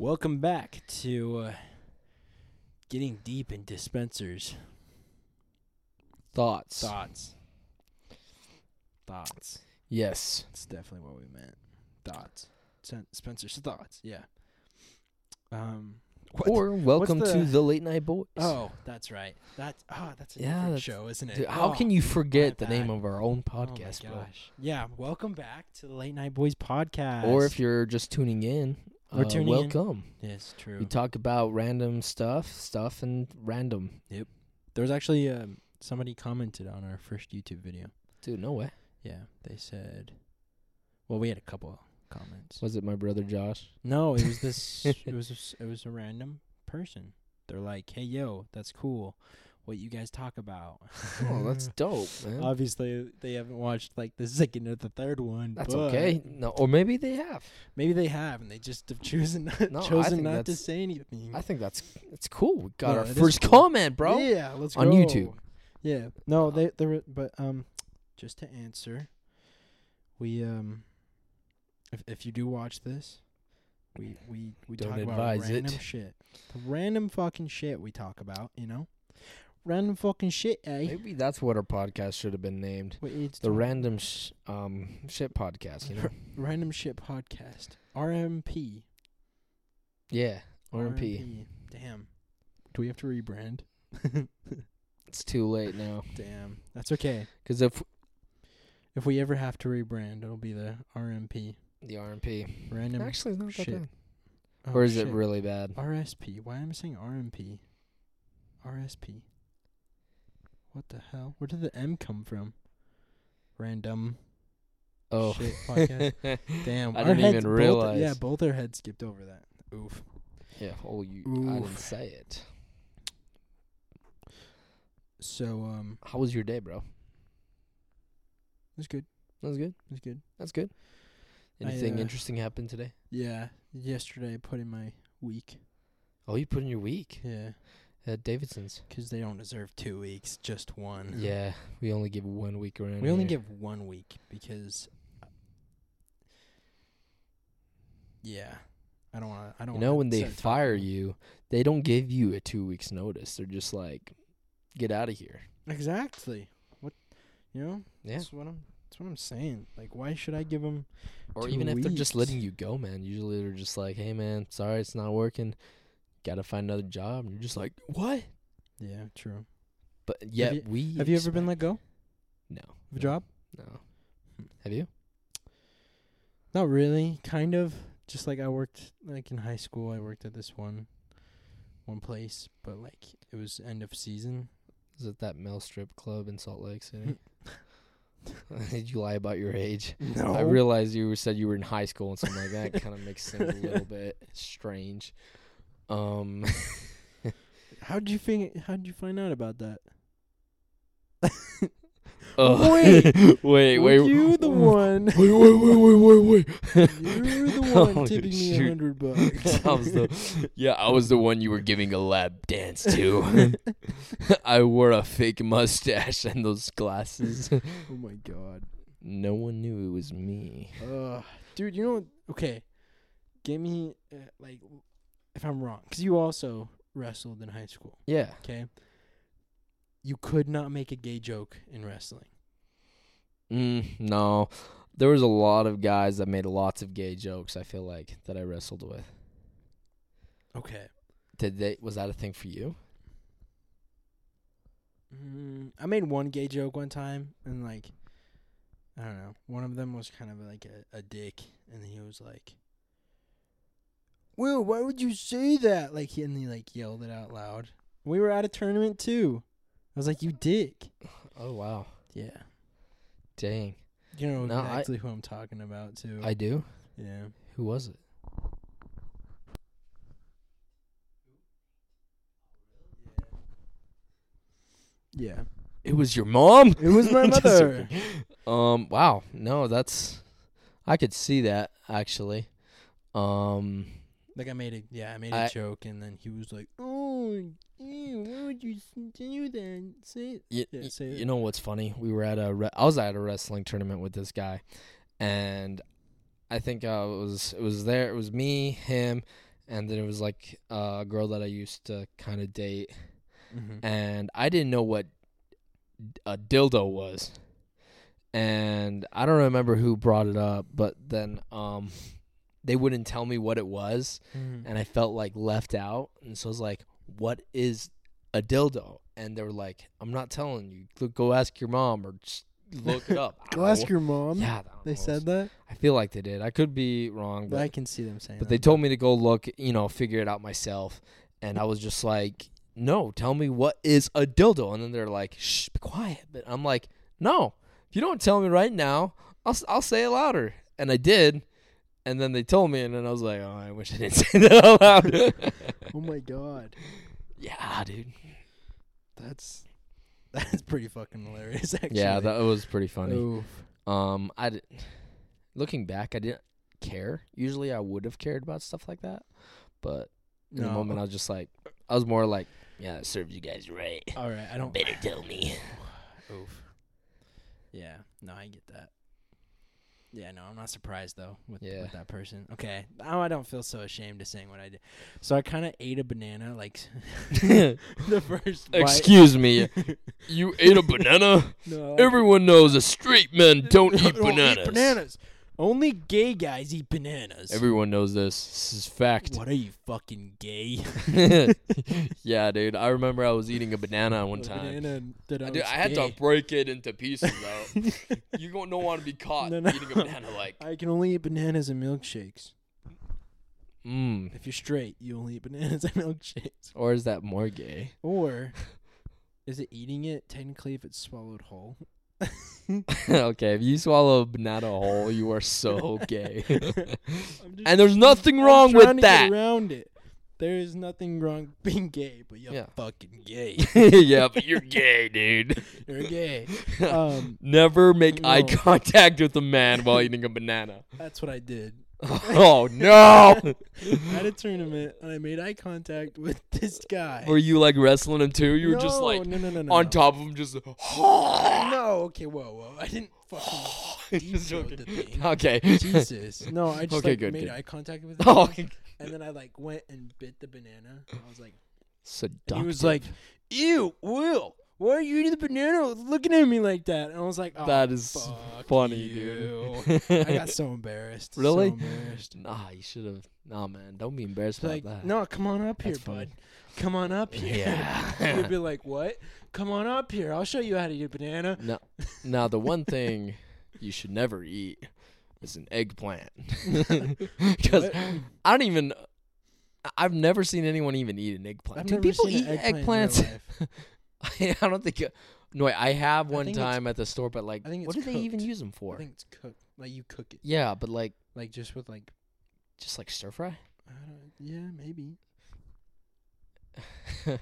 Welcome back to uh, getting deep into Spencer's Thoughts. thoughts. Thoughts. Yes. That's definitely what we meant. Thoughts. Spencer's thoughts. Yeah. Um. what- Or welcome the- to the late night boys. Oh, that's right. That's oh, that's a Yeah, that's- show, isn't it? Dude, how Oh, can you forget the name of our own oh podcast, bro? gosh. Yeah. Welcome back to the Late Night Boys podcast. Or if you're just tuning in, We're uh, tuning in. welcome. yes, true. We talk about random stuff, stuff, and random. Yep. There was actually um, somebody commented on our first YouTube video. Dude, no way. Yeah, they said. Well, we had a couple comments. Was it my brother Josh? No, it was this. it was a s it was a random person. They're like, "Hey, yo, that's cool. What you guys talk about?" Oh, that's dope, man. Obviously, they haven't watched like the second or the third one. that's okay. No, or maybe they have. Maybe they have, and they just have chosen not, No, chosen not to say anything. I think that's that's cool. We got Yeah, our first cool. comment, bro. Yeah, let's go. On go. YouTube. Yeah. No, they they were, but um, just to answer, we um, if if you do watch this, we we we Don't talk about random it. shit, the random fucking shit we talk about, you know, random fucking shit, eh? Maybe that's what our podcast should have been named. What it's The random sh- um shit podcast, you know? random shit podcast, RMP, yeah. RMP. RMP. Damn, do we have to rebrand? It's too late now. Damn, that's okay. Cuz if If we ever have to rebrand, it'll be the RMP, the RMP random. actually it's not that shit. bad. oh, or is shit. it really bad? RSP. Why am I saying RMP? RSP. What the hell? Where did the M come from? Random Oh. shit podcast. Damn. I didn't even both- realize. yeah, both our heads skipped over that. Oof. yeah, oh you Oof. I didn't say it. So um, How was your day, bro? it's good. That was good. It's good. That's good. I, Anything uh, interesting happened today? Yeah. Yesterday I put in my week. Oh, you put in your week Yeah. At Davidson's. Because they don't deserve two weeks, just one. Yeah, we only give one week around. We only here. give one week because. Yeah, I don't want to. I don't. You know, when they fire about- you, they don't give you a two weeks notice. They're just like, get out of here. Exactly. What, you know? Yeah. That's what I'm. That's what I'm saying. Like, why should I give them? Or even if they're just letting you go, man. Usually they're just like, hey, man, sorry, it's not working. Got to find another job. And you're just like, what? Yeah, true. But yet you- we. Have you ever been let go No. of a job? No. Hmm. Have you? Not really. Kind of. Just like I worked, like in high school, I worked at this one, one place, but like it was end of season. Is it that male strip club in Salt Lake City? Did you lie about your age? No. I realized you said you were in high school and something like that. kind of makes things a little bit strange. Um, how did you think? How'd you find out about that? oh, Wait. wait, wait, you the one? Wait, wait, wait, wait, wait, wait. You're the one Holy tipping me a hundred bucks. I was the, yeah, I was the one you were giving a lap dance to. I wore a fake mustache and those glasses. oh my god. no one knew it was me. Uh, dude, you know what? Okay, give me uh, like if I'm wrong, because you also wrestled in high school. Yeah. Okay. You could not make a gay joke in wrestling. Mm, no. There was a lot of guys that made lots of gay jokes, I feel like, that I wrestled with. Okay. Did they was that a thing for you? Mm, I made one gay joke one time, and like, I don't know. One of them was kind of like a, a dick, and he was like, "Will, why would you say that?" Like, he, and he like yelled it out loud. We were at a tournament too. I was like, "You dick." Oh wow. Yeah. Dang. You know No, I- exactly who I'm talking about too. I do? yeah. Who was it? Yeah. It was your mom? It was my mother. um wow. No, that's I could see that actually. Um Like I made a yeah, I made a I- joke, and then he was like, "Oh, ew, why would you s- do that? Say it." Y- Yeah, say it. you know what's funny? We were at a re- I was at a wrestling tournament with this guy, and I think uh, it was it was there. It was me, him, and then it was like uh, a girl that I used to kind of date, Mm-hmm. and I didn't know what a dildo was, and I don't remember who brought it up, but then um, they wouldn't tell me what it was, Mm-hmm. and I felt like left out, and so I was like, "What is a dildo?" And they were like, "I'm not telling you. Go- ask your mom or just look it up." Go ask your mom. Yeah, They said that. I feel like they did. I could be wrong, But I can see them saying. but that. they told me to go look, you know, figure it out myself, and I was just like, "No, tell me what is a dildo." And then they're like, "Shh, be quiet." But I'm like, "No, if you don't tell me right now, I'll I'll say it louder." And I did, and then they told me, and then I was like, "Oh, I wish I didn't say that out loud." Oh my god, yeah, dude. that's that's pretty fucking hilarious. Actually. Yeah, that was pretty funny. Oof. Um, I di- looking back, I didn't care. Usually, I would have cared about stuff like that, but in the moment, I was just like, I was more like, "Yeah, it serves you guys right. All right, I don't. Better tell me." Oof. Yeah. No, I get that. Yeah, no, I'm not surprised though with, Yeah. with that person. Okay, now I don't feel so ashamed of saying what I did. So I kind of ate a banana, like the first. Excuse me, you ate a banana? No, Everyone knows a straight men don't eat Don't bananas. bananas. Only gay guys eat bananas. Everyone knows this. This is fact. What are you fucking gay? yeah, dude. I remember I was eating a banana one time. banana that I Dude, I had gay. to break it into pieces though. you don't don't want to be caught No, no. eating a banana like. I can only eat bananas and milkshakes. Mmm. If you're straight, you only eat bananas and milkshakes. Or is that more gay? Or is it eating it technically if it's swallowed whole? okay, if you swallow a banana whole, you are so gay. And there's nothing wrong with to that. Get around it. There is nothing wrong being gay, but you're Yeah. fucking gay. yeah, but you're gay, dude. you're gay. Um, Never make eye no. contact with a man while eating a banana. that's what I did. oh no! Had a tournament and I made eye contact with this guy. Were you like wrestling him too? You were just No, like no, no, no, no, on no. top of him, just. No, okay, whoa, whoa. I didn't fucking Just joking. the thing. Okay. Jesus. No, I just Okay, like good, made good. eye contact with him. Oh, And then I like went and bit the banana. And I was like, seductive. and he was like, "Ew, Will, why are you eating the banana looking at me like that?" And I was like, oh, That is funny, you." dude. I got so embarrassed. Really? so embarrassed. Nah, you should have. Nah, man, don't be embarrassed It's about like, that. no, come on up here, That's funny. bud. Come on up here. Yeah. You'd be like, what? Come on up here. I'll show you how to eat a banana. No. Now, the one thing you should never eat is an eggplant. Because I don't even. I've never seen anyone even eat an eggplant. I've Do people eat an eggplant eggplants? I don't think. No, wait, I have one think it's- time at the store, but like, I think what it's do they even cooked. use them for? I think it's cooked. Like you cook it, Yeah, but like, like just with like, just like stir fry. I don't, yeah, maybe.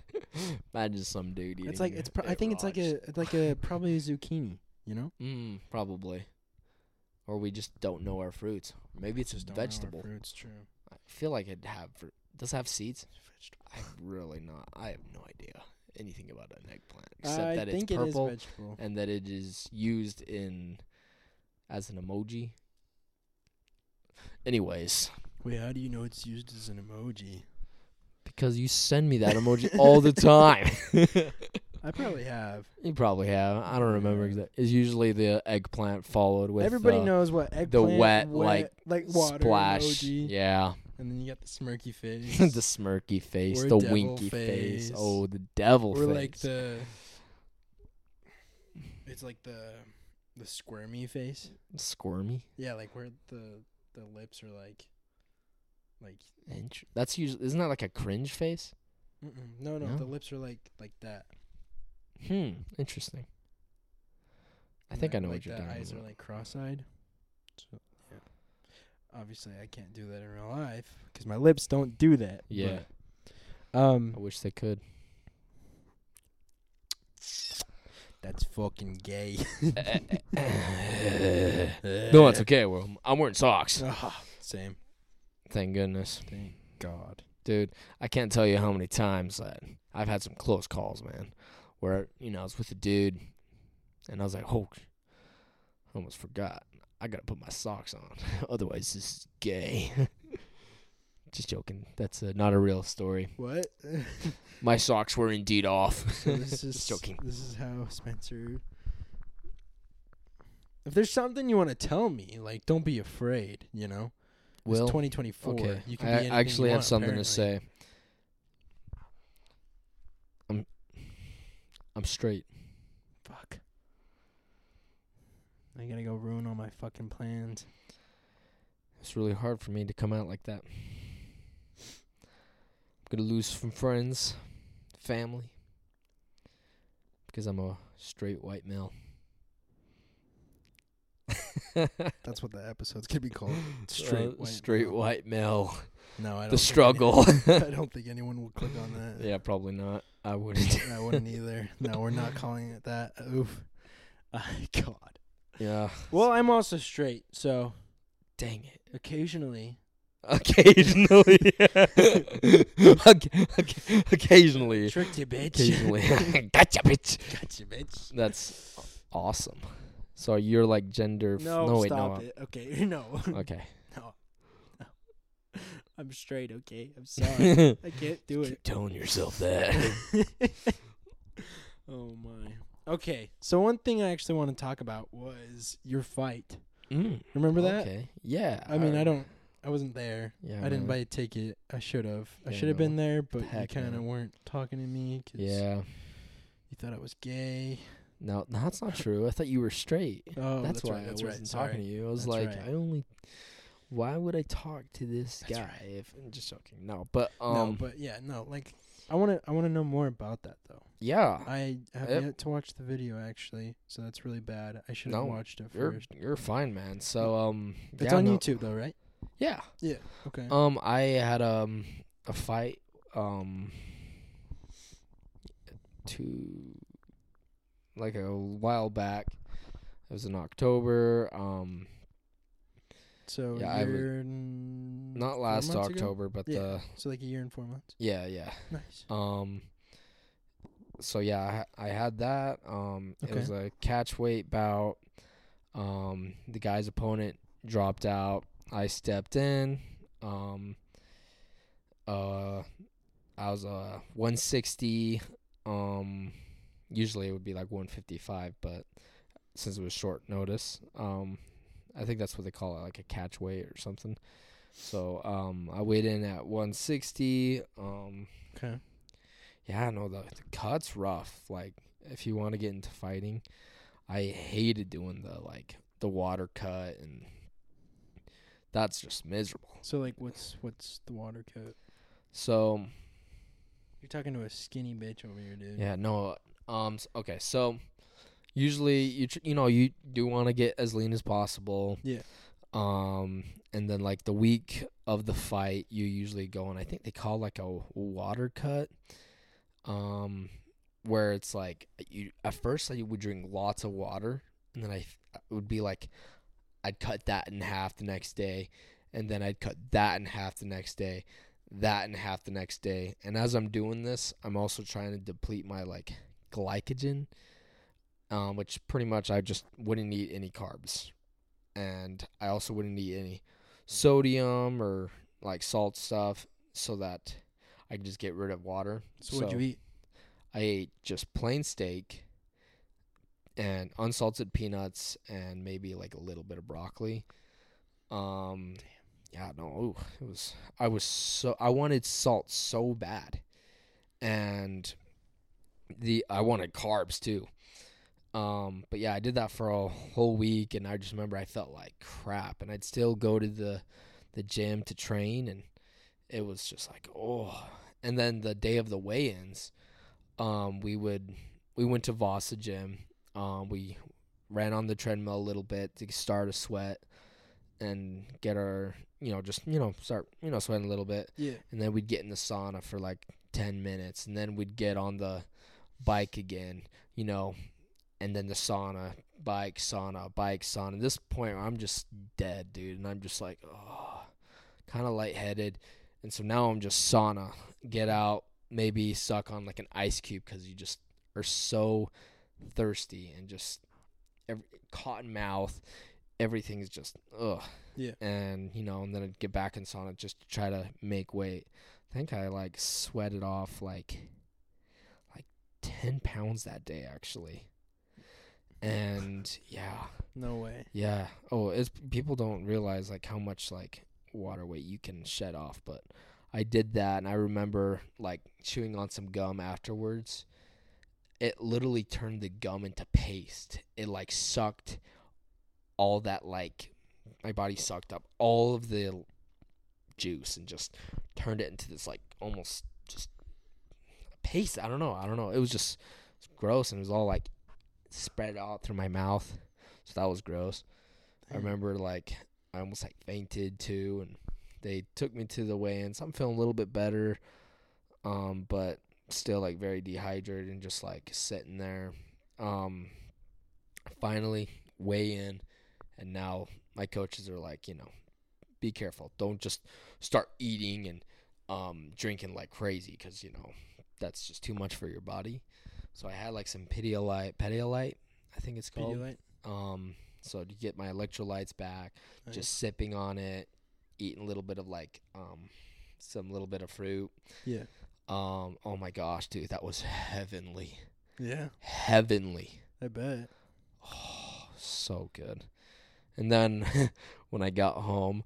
Imagine some dude eating. It's like it's. Pro- I it think it's raw, like just- a like a probably a zucchini. You know, Mm, probably. Or we just don't know our fruits. Maybe it's just Don't know our vegetable. Fruits, true. I feel like it have does it have seeds. Vegetable. I really not. I have no idea anything about an eggplant except I that it's purple it is vegetable. and that it is used in as an emoji. Anyways, Wait, how do you know it's used as an emoji? because you send me that emoji all the time. I probably have. you probably have. I don't remember exactly. It's usually the eggplant followed with Everybody uh, knows what eggplant, The wet, like, like water splash. emoji, Yeah. And then you got the smirky face, the smirky face, Or the winky face. face. Oh, the devil face. or face. like the. It's like the the squirmy face. squirmy. Yeah, like where the the lips are like, like Int- That's usually isn't that like a cringe face? no, no, No? the lips are like like that. Hmm. Interesting. I think I know like what you're the talking eyes about. are like cross-eyed. So obviously I can't do that in real life because my lips don't do that. Yeah. but, um, I wish they could. that's fucking gay. no, it's okay. Well, I'm wearing socks. Ah, same. Thank goodness, Thank God. dude. I can't tell you how many times that I've had some close calls, man. Where you know I was with a dude, and I was like, "Oh, I almost forgot. I gotta put my socks on, otherwise this is gay." Just joking. That's uh, not a real story. What? My socks were indeed off. So this is Just joking. This is how Spencer. If there's something you want to tell me, like don't be afraid. You know, Will, it's 2024. okay. You can I be anything I actually have want, something apparently. to say. I'm I'm straight. Fuck. I gotta go ruin all my fucking plans. It's really hard for me to come out like that. I'm gonna lose some friends, family, because I'm a straight white male. That's what the episode's gonna be called. Straight Uh, white straight male. white male. No, I don't. The struggle. I don't think anyone will click on that. yeah, probably not. I wouldn't. I wouldn't either. No, we're not calling it that. Oof. Uh, God. Yeah. Well, I'm also straight, so Dang it. occasionally. Occasionally. Oc- oc- Occasionally. Tricked you, bitch. Occasionally. gotcha, bitch. Gotcha, bitch. That's awesome. So you're like gender. F- No, no wait, stop no. it. Okay, no. Okay. no. No. I'm straight, okay? I'm sorry. I can't do it. Keep telling yourself that. oh my. Okay, so one thing I actually want to talk about was your fight. mm, Remember that? Okay. Yeah. I mean, I don't. I wasn't there. Yeah. I didn't buy a ticket. I should have. I should have been there, but you heck kind of no. weren't talking to me 'cause Yeah. you thought I was gay. No, that's not true. I thought you were straight. Oh, that's, why right. That's I right. wasn't Sorry. talking to you. I was That's like, right. I only. Why would I talk to this That's guy? right. If I'm just joking. No, but um, no, but yeah, no. Like, I want to. I want to know more about that though. yeah, I have Yep. yet to watch the video actually, so that's really bad. I should have No, watched it you're first. you're fine, man. So um, It's yeah, on no- YouTube though, right? Yeah. Yeah. Okay. Um, I had um a fight um to like a while back. It was in October. Um, so yeah, I a would- year and not last months ago? October, but Yeah. the So like a year and four months. yeah, yeah. Nice. Um. So yeah, I, I had that. Um, it was a catch weight bout. Um, the guy's opponent dropped out. I stepped in. Um. Uh, I was uh 160. Um, usually it would be like 155, but since it was short notice, um, I think that's what they call it, like a catch weight or something. So um, I weighed in at 160. Um, Okay. yeah, no, the the cut's rough. Like if you want to get into fighting, I hated doing the like the water cut and that's just miserable. So like, what's what's the water cut? So You're talking to a skinny bitch over here, dude. yeah, no, um, okay, so usually you tr- you know you do want to get as lean as possible. Yeah. Um, and then like the week of the fight, you usually go and I think they call like a water cut. Um, where it's like you at first I would drink lots of water, and then I it would be like I'd cut that in half the next day, and then I'd cut that in half the next day, that in half the next day, and as I'm doing this, I'm also trying to deplete my like glycogen, um, which pretty much I just wouldn't eat any carbs, and I also wouldn't eat any sodium or like salt stuff, so that I could just get rid of water. So what'd you eat? I ate just plain steak and unsalted peanuts and maybe like a little bit of broccoli. Um yeah, no, ooh, it was I was so I wanted salt so bad. And the I wanted carbs too. Um but yeah, I did that for a whole week and I just remember I felt like crap and I'd still go to the the gym to train and it was just like oh and then the day of the weigh-ins um, we would we went to Vasa gym. Um, we ran on the treadmill a little bit to start a sweat and get our you know just you know start you know sweating a little bit, Yeah. and then we'd get in the sauna for like ten minutes, and then we'd get on the bike again, you know, and then the sauna, bike, sauna, bike, sauna. At this point, I'm just dead, dude, and I'm just like, oh, kind of lightheaded, and so now I'm just sauna, get out, maybe suck on like an ice cube because you just are so thirsty and just every, cotton mouth everything's just ugh. Yeah. And you know, and then I'd get back in sauna just to try to make weight. I think I like sweated off like like ten pounds that day actually. And yeah, No way. yeah. Oh, it's people don't realize like how much like water weight you can shed off, but I did that and I remember like chewing on some gum afterwards. It literally turned the gum into paste. It like sucked all that like my body sucked up all of the juice and just turned it into this like almost just paste. I don't know. I don't know. It was just gross and it was all like spread out through my mouth. So that was gross. I remember like I almost like fainted too, and they took me to the weigh-ins. I'm feeling a little bit better, um, but still like very dehydrated and just like sitting there. Um, finally weigh in, and now my coaches are like, you know, be careful. Don't just start eating and um drinking like crazy because you know that's just too much for your body. So I had like some Pedialyte, Pedialyte, I think it's called. Pedialyte? Um, so to get my electrolytes back, Nice. just sipping on it, eating a little bit of like um, some little bit of fruit. Yeah. Um, oh my gosh, dude, that was heavenly, Yeah. heavenly. I bet. Oh, so good. And then when I got home,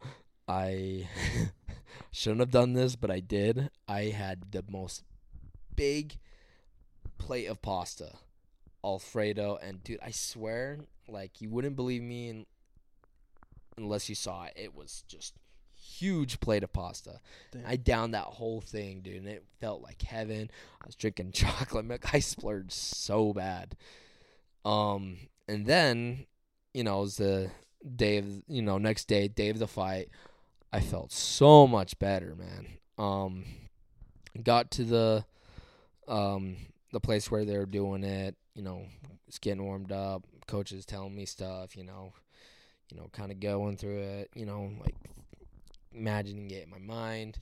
I shouldn't have done this, but I did. I had the most big plate of pasta, Alfredo, and dude, I swear, like you wouldn't believe me in, unless you saw it. It was just huge plate of pasta. Damn. I downed that whole thing, dude, and it felt like heaven. I was drinking chocolate milk. I splurged so bad. Um, and then, you know, it was the day of, you know, next day, day of the fight. I felt so much better, man. Um, got to the, um, the place where they're doing it. You know, it's getting warmed up. Coaches telling me stuff. You know, you know, kind of going through it. You know, like imagining it in my mind.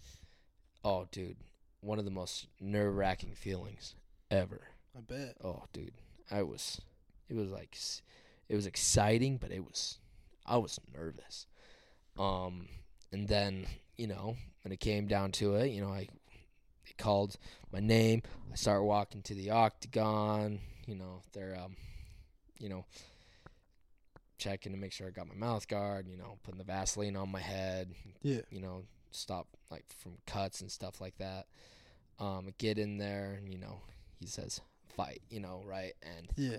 Oh, dude, one of the most nerve wracking feelings ever. I bet. Oh, dude, I was, it was like, it was exciting, but it was, I was nervous. Um, and then you know when it came down to it, you know, I, called my name. I start walking to the octagon. You know, they're, um, you know, checking to make sure I got my mouth guard. You know, putting the Vaseline on my head, Yeah. you know, stop like from cuts and stuff like that. Um, get in there, and you know, he says fight, you know, right? And Yeah.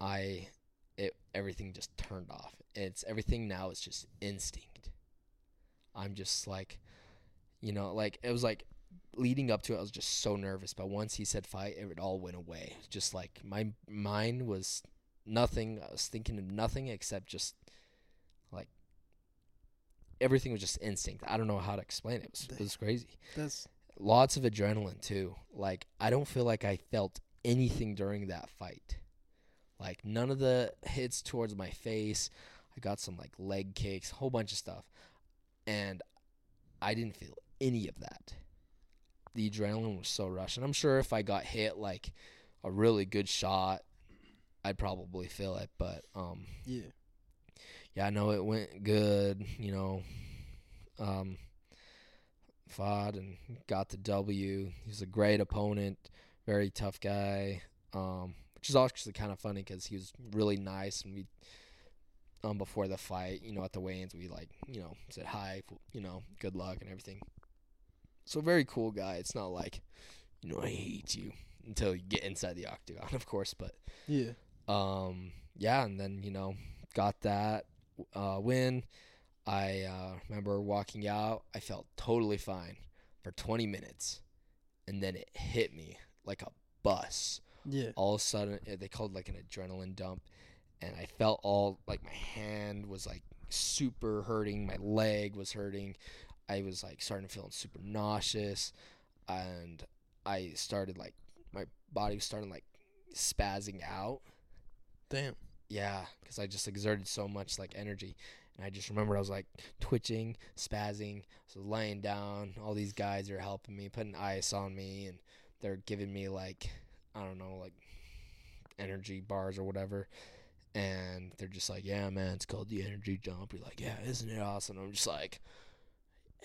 I, it everything just turned off. It's everything now is just instinct. I'm just like, you know, like it was like leading up to it. I was just so nervous, but once he said fight, it all went away. Just like my mind was nothing. I was thinking of nothing except just like everything was just instinct. I don't know how to explain it. It was, it was crazy. That's Lots of adrenaline too. Like I don't feel like I felt anything during that fight. Like none of the hits towards my face. I got some like leg kicks, a whole bunch of stuff. And I didn't feel any of that. The adrenaline was so rushed. And I'm sure if I got hit like a really good shot, I'd probably feel it. But um yeah. yeah, I know it went good, you know. Um fought and got the W. He's a great opponent, very tough guy. Um which is actually kind of funny cuz he was really nice and we um before the fight, you know, at the weigh-ins we like, you know, said hi, you know, good luck and everything. So very cool guy. It's not like, you know, I hate you until you get inside the octagon, of course, but Yeah. um yeah and then you know got that uh win i uh remember walking out i felt totally fine for 20 minutes and then it hit me like a bus Yeah. all of a sudden uh, they called like an adrenaline dump and i felt all like my hand was like super hurting my leg was hurting i was like starting to feel super nauseous and i started like my body was starting like spazzing out Damn. yeah, because I just exerted so much like energy, and I just remember I was like twitching, spazzing, so laying down. All these guys are helping me, putting ice on me, and they're giving me like I don't know, like energy bars or whatever. and they're just like, "Yeah, man, it's called the energy jump." You're like, "Yeah, isn't it awesome?" I'm just like,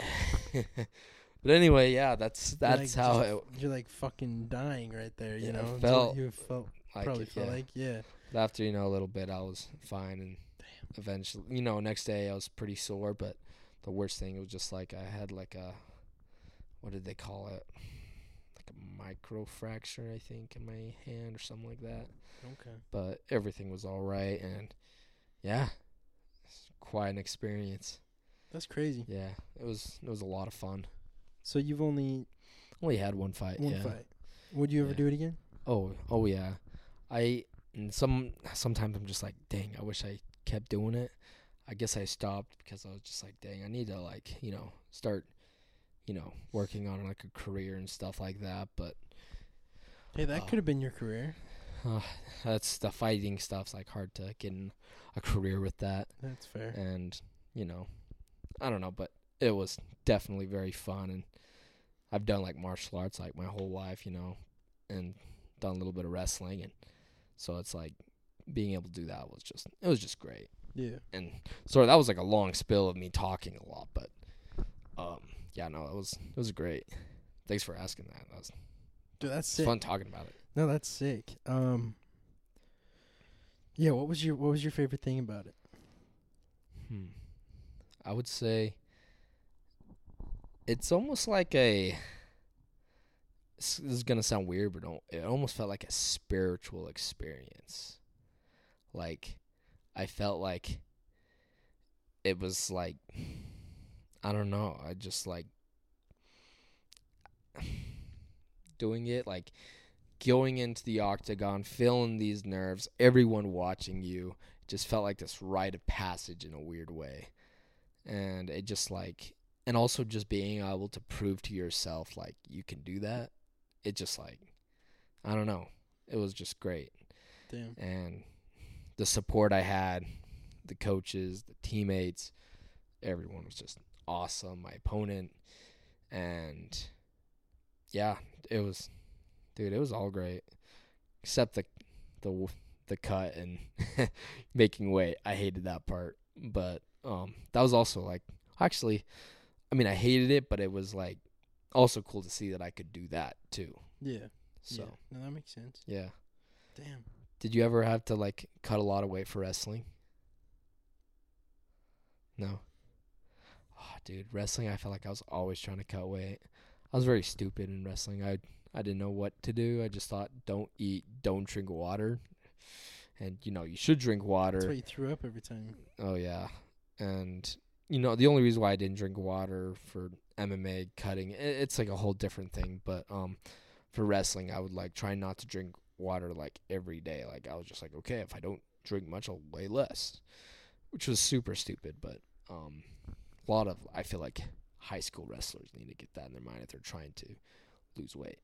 but anyway, yeah, that's that's like, how just- it You're like fucking dying right there. You Yeah, know, felt You felt like. probably it, felt yeah. like yeah. But after you know a little bit, I was fine, and eventually, you know, next day I was pretty sore. But the worst thing was just like I had like a, what did they call it? Like a micro fracture, I think, in my hand or something like that. Okay. But everything was all right, and yeah, it's quite an experience. That's crazy. Yeah, it was it was a lot of fun. So you've only Only had one fight. one yeah. fight. Would you ever Yeah. do it again? Oh, oh yeah. I and some sometimes I'm just like, dang, I wish I kept doing it. I guess I stopped because I was just like, dang, I need to like, you know, start, you know, working on like a career and stuff like that. But Hey, that Oh. could have been your career. uh, that's the fighting stuff's like hard to get in a career with that. That's fair. And you know, I don't know, but it was definitely very fun. And I've done like martial arts like my whole life, you know, and done a little bit of wrestling, and so it's like being able to do that was just it was just great. Yeah. And sorry, that was like a long spill of me talking a lot, but um, yeah, no, it was it was great. Thanks for asking that. That was Dude, that's sick. fun talking about it. No, that's sick. Um. Yeah. What was your What was your favorite thing about it? Hmm. I would say it's almost like a. This is gonna sound weird, but it almost felt like a spiritual experience. Like, I felt like it was like, I don't know. I just like doing it, like going into the octagon, feeling these nerves, everyone watching you just felt like this rite of passage in a weird way. And it just like and also just being able to prove to yourself like you can do that. It just like I don't know. It was just great. Damn. And the support I had, the coaches, the teammates, everyone was just awesome. My opponent and yeah, it was dude, it was all great. Except the the the cut and making weight. I hated that part. But um that was also like actually I mean I hated it, but it was like also cool to see that I could do that too. Yeah. So Yeah. No, that makes sense. yeah. Damn. Did you ever have to like cut a lot of weight for wrestling? No. Oh, dude, wrestling I felt like I was always trying to cut weight. I was very stupid in wrestling. I I didn't know what to do. I just thought don't eat, don't drink water. And you know, you should drink water. That's why you threw up every time. Oh yeah, and you know the only reason why I didn't drink water for MMA cutting, it's like a whole different thing. But um, for wrestling, I would like try not to drink water like every day. Like I was just like, okay, if I don't drink much, I'll weigh less, which was super stupid. But um, a lot of I feel like high school wrestlers need to get that in their mind if they're trying to lose weight.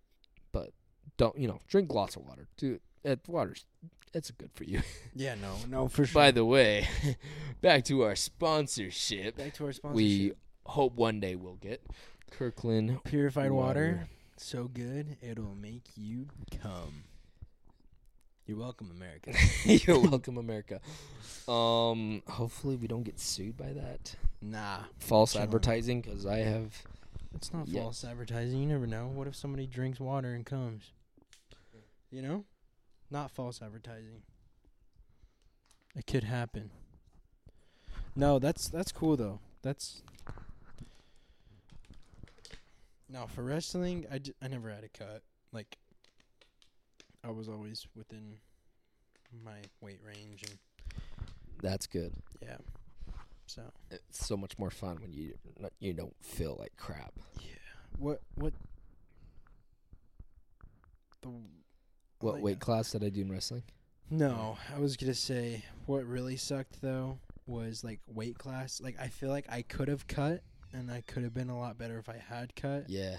But don't you know drink lots of water, dude. It, water's it's good for you. Yeah. No. No. For sure. By the way, back to our sponsorship. Back to our sponsorship. We hope one day we'll get Kirkland purified water. So good, it'll make you come. You're welcome, America. You're welcome, America. Um, hopefully we don't get sued by that nah, false Chilling. advertising because I have. it's not false advertising. You never know. What if somebody drinks water and comes? You know, not false advertising. It could happen. No, that's that's cool though. That's no for wrestling. I, j- I never had a cut. Like I was always within my weight range and That's good. yeah. So It's so much more fun when you not- you don't feel like crap. yeah. What what the What like, weight class did I do in wrestling? No, I was gonna say what really sucked though was like weight class. Like I feel like I could have cut, and I could have been a lot better if I had cut. Yeah.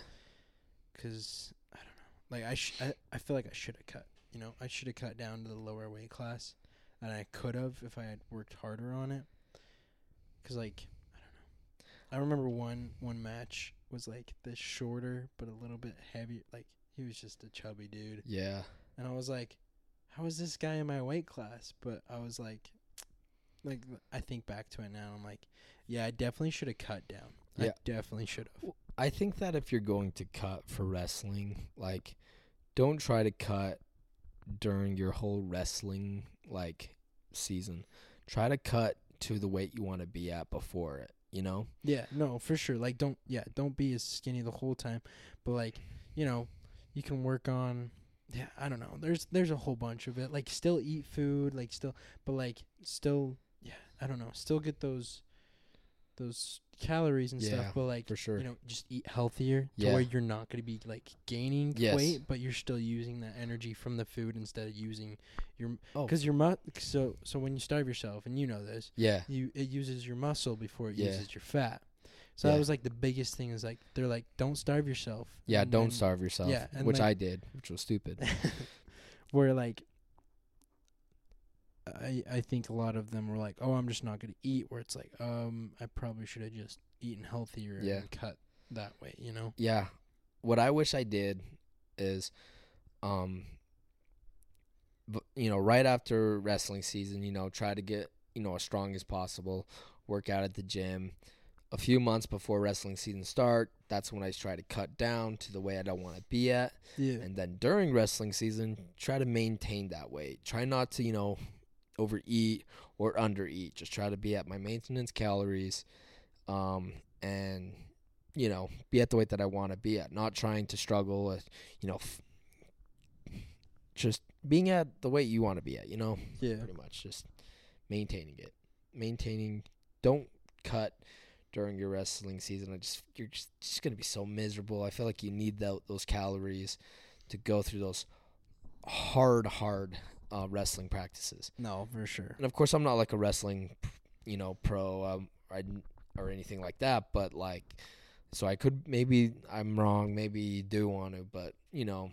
Cause I don't know. Like I sh- I, I feel like I should have cut. You know, I should have cut down to the lower weight class, and I could have if I had worked harder on it. Cause like I don't know. I remember one one match was like this shorter but a little bit heavier. Like he was just a chubby dude. Yeah. And I was like, how is this guy in my weight class? But I was like, like I think back to it now. I'm like, yeah, I definitely should have cut down. I Yeah. definitely should have. I think that if you're going to cut for wrestling, like don't try to cut during your whole wrestling like season. Try to cut to the weight you want to be at before it, you know? Yeah, no, for sure. Like, don't yeah, don't be as skinny the whole time. But like, you know, you can work on. Yeah, I don't know. There's there's a whole bunch of it. Like, still eat food. Like, still, but like, still, yeah, I don't know. Still get those, those calories and Yeah, stuff. But like, For sure. you know, just eat healthier to Yeah. where you're not going to be like gaining Yes. weight, but you're still using that energy from the food instead of using your Oh. because your mu- so so when you starve yourself and you know this, yeah. you it uses your muscle before it Yeah. uses your fat. So Yeah. that was like the biggest thing is like they're like don't starve yourself. Yeah, and don't then- starve yourself. yeah, which like- I did, which was stupid. Where like I I think a lot of them were like, "Oh, I'm just not going to eat." Where it's like, "Um, I probably should have just eaten healthier Yeah. and cut that way," you know? yeah. What I wish I did is um but, you know, right after wrestling season, you know, try to get, you know, as strong as possible, work out at the gym. A few months before wrestling season start, that's when I try to cut down to the way I don't want to be at. Yeah. And then during wrestling season, try to maintain that weight. Try not to, you know, overeat or undereat. Just try to be at my maintenance calories, um, and you know, be at the weight that I want to be at. Not trying to struggle with, you know, f- just being at the weight you want to be at. You know, yeah. pretty much just maintaining it. Maintaining. Don't cut during your wrestling season. I just you're just, just gonna be so miserable. I feel like you need tho- those calories to go through those hard, hard uh, wrestling practices. No, for sure. And of course, I'm not like a wrestling, you know, pro um, I, or anything like that. But like, so I could maybe I'm wrong. Maybe you do want to, but you know,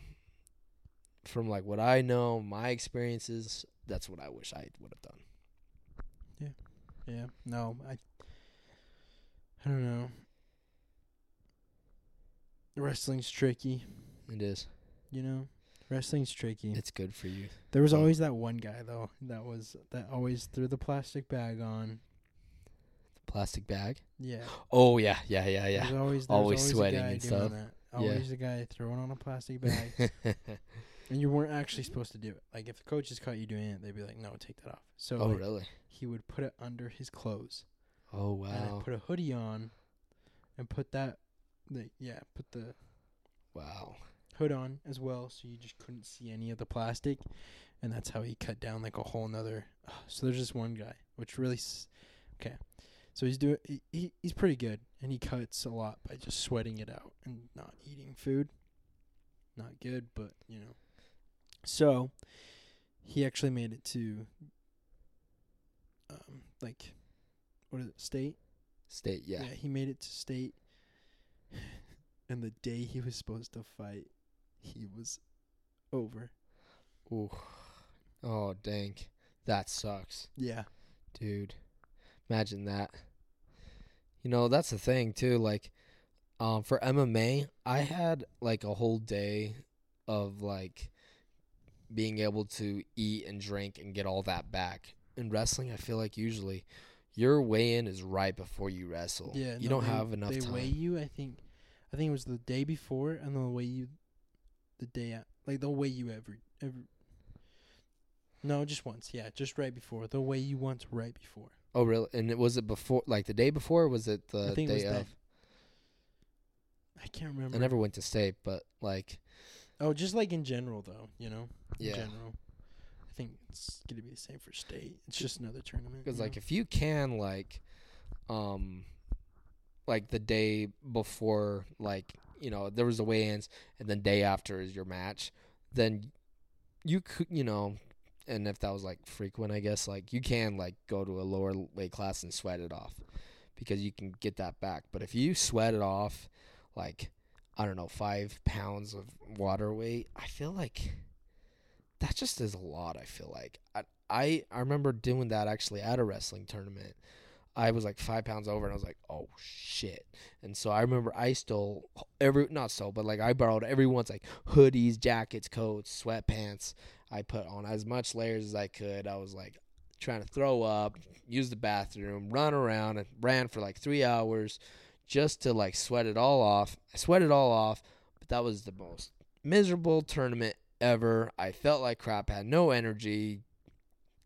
from like what I know, my experiences, that's what I wish I would have done. Yeah. Yeah. No, I I don't know. Wrestling's tricky, It is. you know? Wrestling's tricky. It's good for you. There was Oh. always that one guy though that was that always threw the plastic bag on. Plastic bag. Yeah. Oh yeah, yeah, yeah, There's yeah. always there's Always always sweating a guy and doing stuff. that. Yeah. Always a guy throwing on a plastic bag, and you weren't actually supposed to do it. Like if the coaches caught you doing it, they'd be like, "No, take that off." So oh like, really? he would put it under his clothes, Oh wow! and wow. put a hoodie on, and put that, the yeah, put the Wow. hood on as well, so you just couldn't see any of the plastic, and that's how he cut down like a whole nother. so there's this one guy, which really, s- okay. So he's doing he, he he's pretty good, and he cuts a lot by just sweating it out and not eating food. Not good, but you know. So, he actually made it to, um, like, what is it, state? State. Yeah. he made it to state. And the day he was supposed to fight, he was over. Ooh. Oh dang. That sucks. Yeah. Dude. Imagine that. You know, that's the thing too, like um for MMA, I had like a whole day of like being able to eat and drink and get all that back. In wrestling, I feel like usually your weigh in is right before you wrestle. Yeah. You no, don't they- have enough They time. weigh you. I think. I think it was the day before, and they'll weigh you the day at, like they'll weigh you every every. No, just once. Yeah, just right before. They'll weigh you once right before. Oh really? And it was it before like the day before or was it the I think it day was that. of? I can't remember. I never went to state, but like Oh, just like in general though, you know. In yeah. general, think it's gonna be the same for state. It's just another tournament. Because like know? if you can like, um, like the day before, like you know there was the weigh-ins, and then day after is your match, then you could you know, and if that was like frequent, I guess like you can like go to a lower weight class and sweat it off, because you can get that back. But if you sweat it off, like I don't know five pounds of water weight, I feel like that just is a lot. I feel like I I I remember doing that actually at a wrestling tournament. I was like five pounds over, and I was like, oh shit. And so I remember I stole every not stole, but like I borrowed everyone's like hoodies, jackets, coats, sweatpants. I put on as much layers as I could. I was like trying to throw up, use the bathroom, run around, and ran for like three hours just to like sweat it all off. I sweat it all off, but that was the most miserable tournament ever. I felt like crap, had no energy.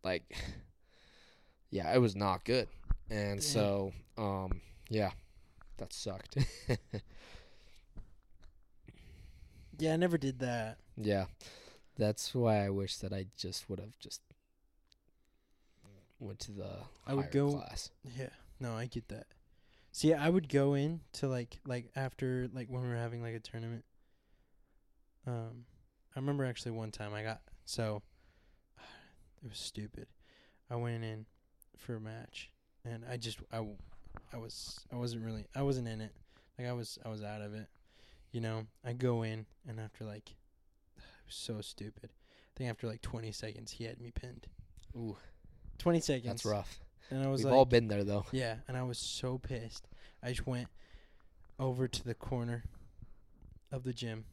Like, yeah, it was not good. And so, um, yeah, that sucked. Yeah, I never did that. yeah, that's why I wish that I just would have just went to the I would go- class. Yeah. No, I get that. See, I would go in to like like after like when we were having like a tournament. Um, I remember actually one time I got so it was stupid. I went in for a match and I just I, I was I wasn't really I wasn't in it. Like I was I was out of it. You know, I go in and after like it was so stupid. I think after like 20 seconds he had me pinned. Ooh, 20 seconds. that's rough. And I was We've like all been there though. yeah, and I was so pissed. I just went over to the corner of the gym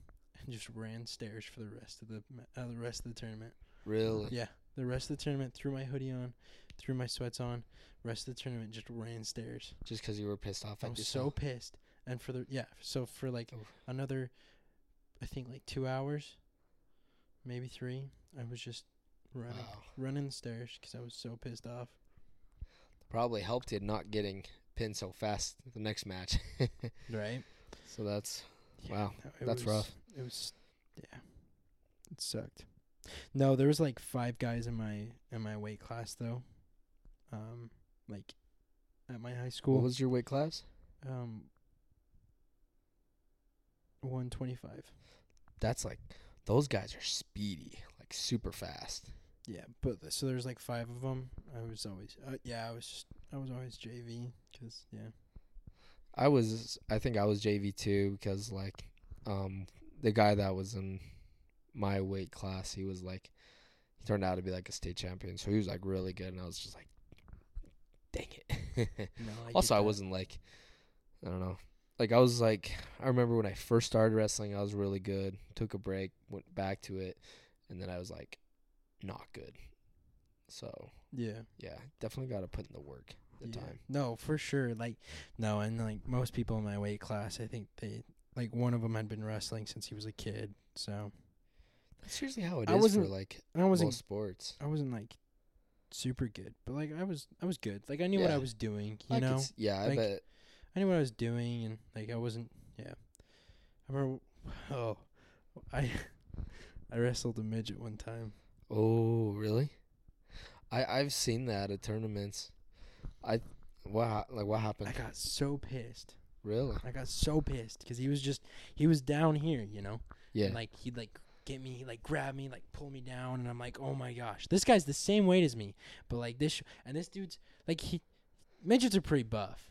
and just ran stairs for the rest of the uh, the rest of the tournament. Really? Yeah, the rest of the tournament threw my hoodie on, threw my sweats on. Rest of the tournament just ran stairs. Just because you were pissed off I was so pissed. And for the yeah, so for like Oof. another, I think like two hours, maybe three. I was just running, Wow. running the stairs 'cause I was so pissed off. Probably helped you not getting pinned so fast the next match. Right. so that's Wow, no, that's was- rough. It was, yeah, it sucked. No, there was like five guys in my in my weight class though. Um, like at my high school. what was your weight class? um, one twenty five. That's like those guys are speedy, like super fast. Yeah, but so there's like five of them. I was always, uh, yeah, I was I was always JV because yeah. I was I think I was JV too because like um the guy that was in my weight class he was like he turned out to be like a state champion so he was like really good and I was just like dang it. No, I also I wasn't like I don't know like I was like I remember when I first started wrestling I was really good took a break went back to it and then I was like not good so Yeah. yeah definitely got to put in the work the yeah. time No, for sure. Like, no, and like most people in my weight class, I think they like one of them had been wrestling since he was a kid. So that's usually how it I is for like I wasn't most sports I wasn't like super good, but like I was I was good. Like I knew what I was doing, you I know. s- yeah I bet I knew what I was doing and like I wasn't yeah. I remember oh I I wrestled a midget one time. Oh, really? I I've seen that at tournaments. I what like what happened? I got so pissed. Really? I got so pissed cuz he was just he was down here, you know. Yeah. And like he'd like get me, like grab me, like pull me down and I'm like, "Oh my gosh. This guy's the same weight as me." But like this sh- and this dude's like he midgets are pretty buff.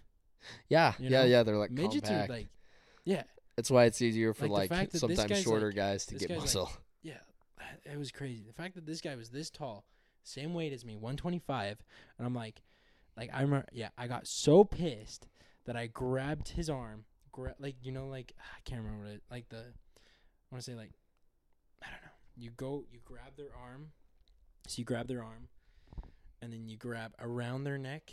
yeah, you yeah, know, yeah. They're like midgets compact. are like yeah, That's why it's easier for like, like, fact that this sometimes guy's, shorter like- guys to get guy's, like, muscle. Yeah, it was crazy. The fact that this guy was this tall, same weight as me, 125, and I'm like, like I remember, yeah, I got so pissed that I grabbed his arm, gra- like you know, like I can't remember what it, like the, I want to say like, I don't know. You go, you grab their arm, so you grab their arm, and then you grab around their neck,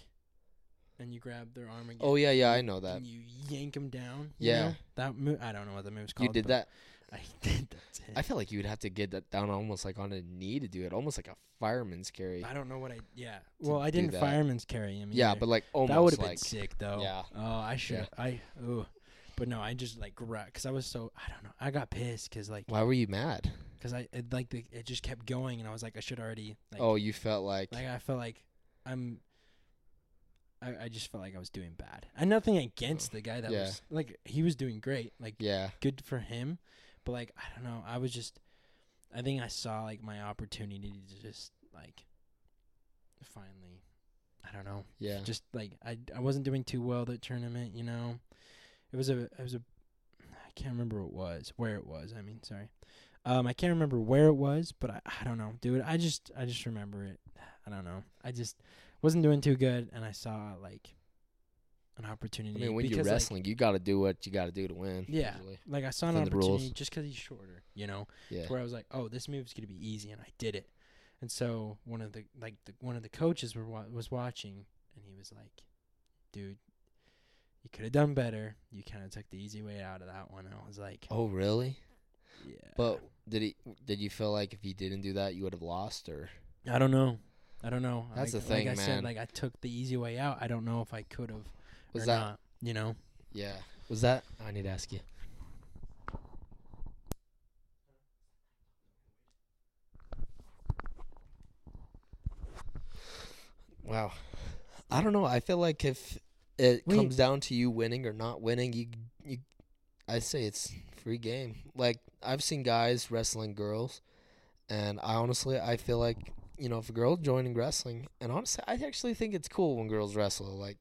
and you grab their arm again. oh yeah, yeah, I know that. And you yank them down. you Yeah. know? that move. I don't know what the move's called. You did that. I did that. to. I feel like you would have to get that down almost like on a knee to do it, almost like a fireman's carry. I don't know what I. Yeah. Well, I didn't that. fireman's carry him. yeah, either. but like almost that would have like been sick though. yeah. Oh, I should. Yeah. I. Ooh. But no, I just like grabbed because I was so I don't know. I got pissed because like why were you mad? because I it, like the, it just kept going and I was like I should already like oh, you felt like, like I felt like I'm. I, I just felt like I was doing bad. And nothing against the guy that Yeah. was like he was doing great. Like yeah, good for him. But like I don't know, I was just I think I saw like my opportunity to just like finally I don't know. yeah. Just like I I wasn't doing too well that tournament, you know. It was a it was a I can't remember what it was, where it was, I mean, sorry. Um I can't remember where it was, but I I don't know. Dude, I just I just remember it. I don't know. I just wasn't doing too good and I saw like an opportunity. I mean, when you're because, like, wrestling, you got to do what you got to do to win. Yeah. usually. like I saw an within opportunity just 'cause he's shorter, you know, yeah. where I was like, oh, this move's gonna be easy, and I did it. And so one of the like the, one of the coaches were wa- was watching, and he was like, dude, you could have done better. You kind of took the easy way out of that one. And I was like, Oh, really? yeah, But did he? Did you feel like if you didn't do that, you would have lost, or? I don't know. I don't know. That's like, the thing, like I man. Said, like I took the easy way out. I don't know if I could have Was that? not. You know. Yeah. Was that? I need to ask you. Wow. I don't know. I feel like if it Wait. comes down to you winning or not winning, you you I say it's free game. Like I've seen guys wrestling girls and I honestly I feel like, you know, if a girl joining wrestling and honestly I actually think it's cool when girls wrestle. Like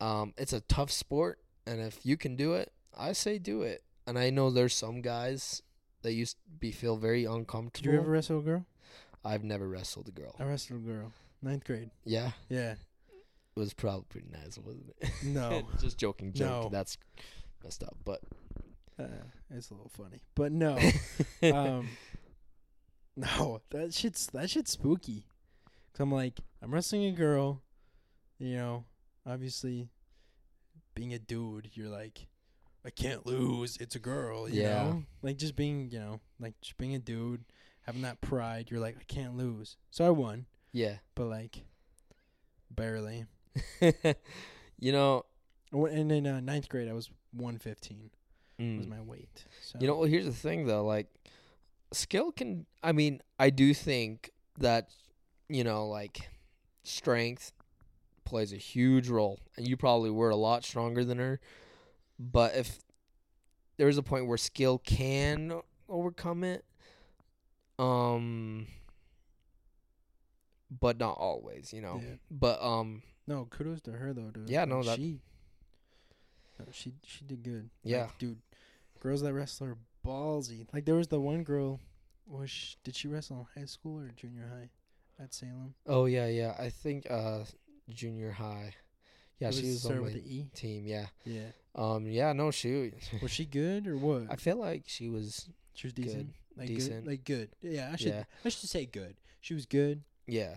um it's a tough sport and if you can do it, I say do it. And I know there's some guys that used to be feel very Did uncomfortable. you ever wrestle a girl? I've never wrestled a girl. I wrestled a girl. Ninth grade. Yeah, Yeah. it was probably pretty nice, wasn't it? No. just joking, joke. No. That's messed up, but Uh, it's a little funny, but no. um, no, that shit's that shit's spooky. Cause I'm like, I'm wrestling a girl, you know. Obviously, being a dude, you're like, I can't lose. It's a girl, you Yeah. know. Like just being, you know, like just being a dude, having that pride. You're like, I can't lose. So I won, yeah. but like, barely. you know, And in uh, ninth grade, I was 115 was mm, my weight. So you know. Well, here's the thing, though. Like, skill can. I mean, I do think that you know, like, strength plays a huge role, and you probably were a lot stronger than her. But if there's a point where skill can overcome it, um, but not always, you know. Yeah. But um, No, kudos to her though, dude. Yeah, no, that- she, no, she she did good. Yeah. like, dude, girls that wrestle are ballsy. Like there was the one girl, was sh did she wrestle in high school or junior high at Salem? oh yeah, yeah. I think uh, junior high. Yeah, It she was on with my the E. team. Yeah. Yeah, Um. Yeah. No. She. was she good or what? I feel like she was. she was good, decent. Like decent. good, like good. Yeah, I should Yeah. I should say good. She was good. Yeah.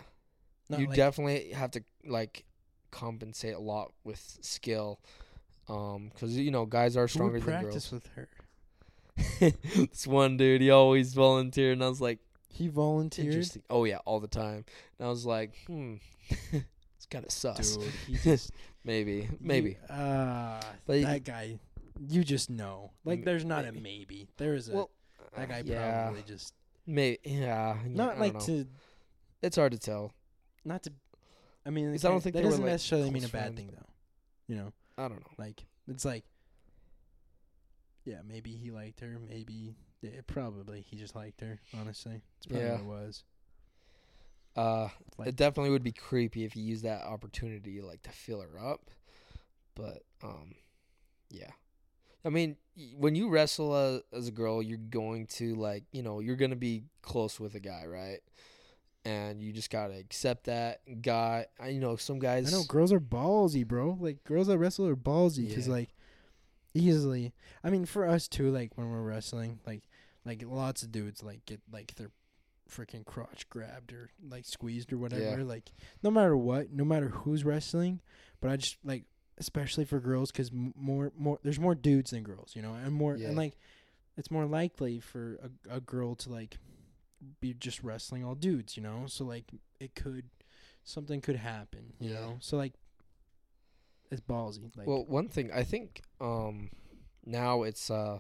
Not you like, definitely have to like compensate a lot with skill. Um, because you know guys are stronger than practice girls. with her. this one dude, he always volunteered, and I was like, He volunteered. Oh yeah, all the time. And I was like, hmm, kind of sus. Dude, he just maybe, maybe. Ah, But that guy. You just know. Like, there's not maybe. a maybe. There is a. Well, that guy yeah, probably just maybe. Yeah, not like know. to It's hard to tell. not to. I mean, 'Cause I don't think that doesn't like, necessarily mean a bad friends. thing though. You know, I don't know. like it's like, yeah, maybe he liked her. Maybe yeah, probably he just liked her. Honestly, it's probably Yeah. what it was. Uh, Like- it definitely would be creepy if you use that opportunity like to fill her up. But um, yeah. I mean, when you wrestle a, as a girl, you're going to like you know you're gonna be close with a guy, right? And you just gotta accept that guy. I you know some guys. I know girls are ballsy, bro. Like girls that wrestle are ballsy because Yeah. like easily. I mean, for us too. Like when we're wrestling, like like lots of dudes like get like their freaking crotch grabbed or like squeezed or whatever. Like no matter what, no matter who's wrestling. But I just like especially for girls because m- more more there's more dudes than girls, you know, and more Yeah. and like it's more likely for a a girl to like be just wrestling all dudes, you know. So like it could something could happen, you Yeah. know. So like it's ballsy. Like well, one thing I think um now it's uh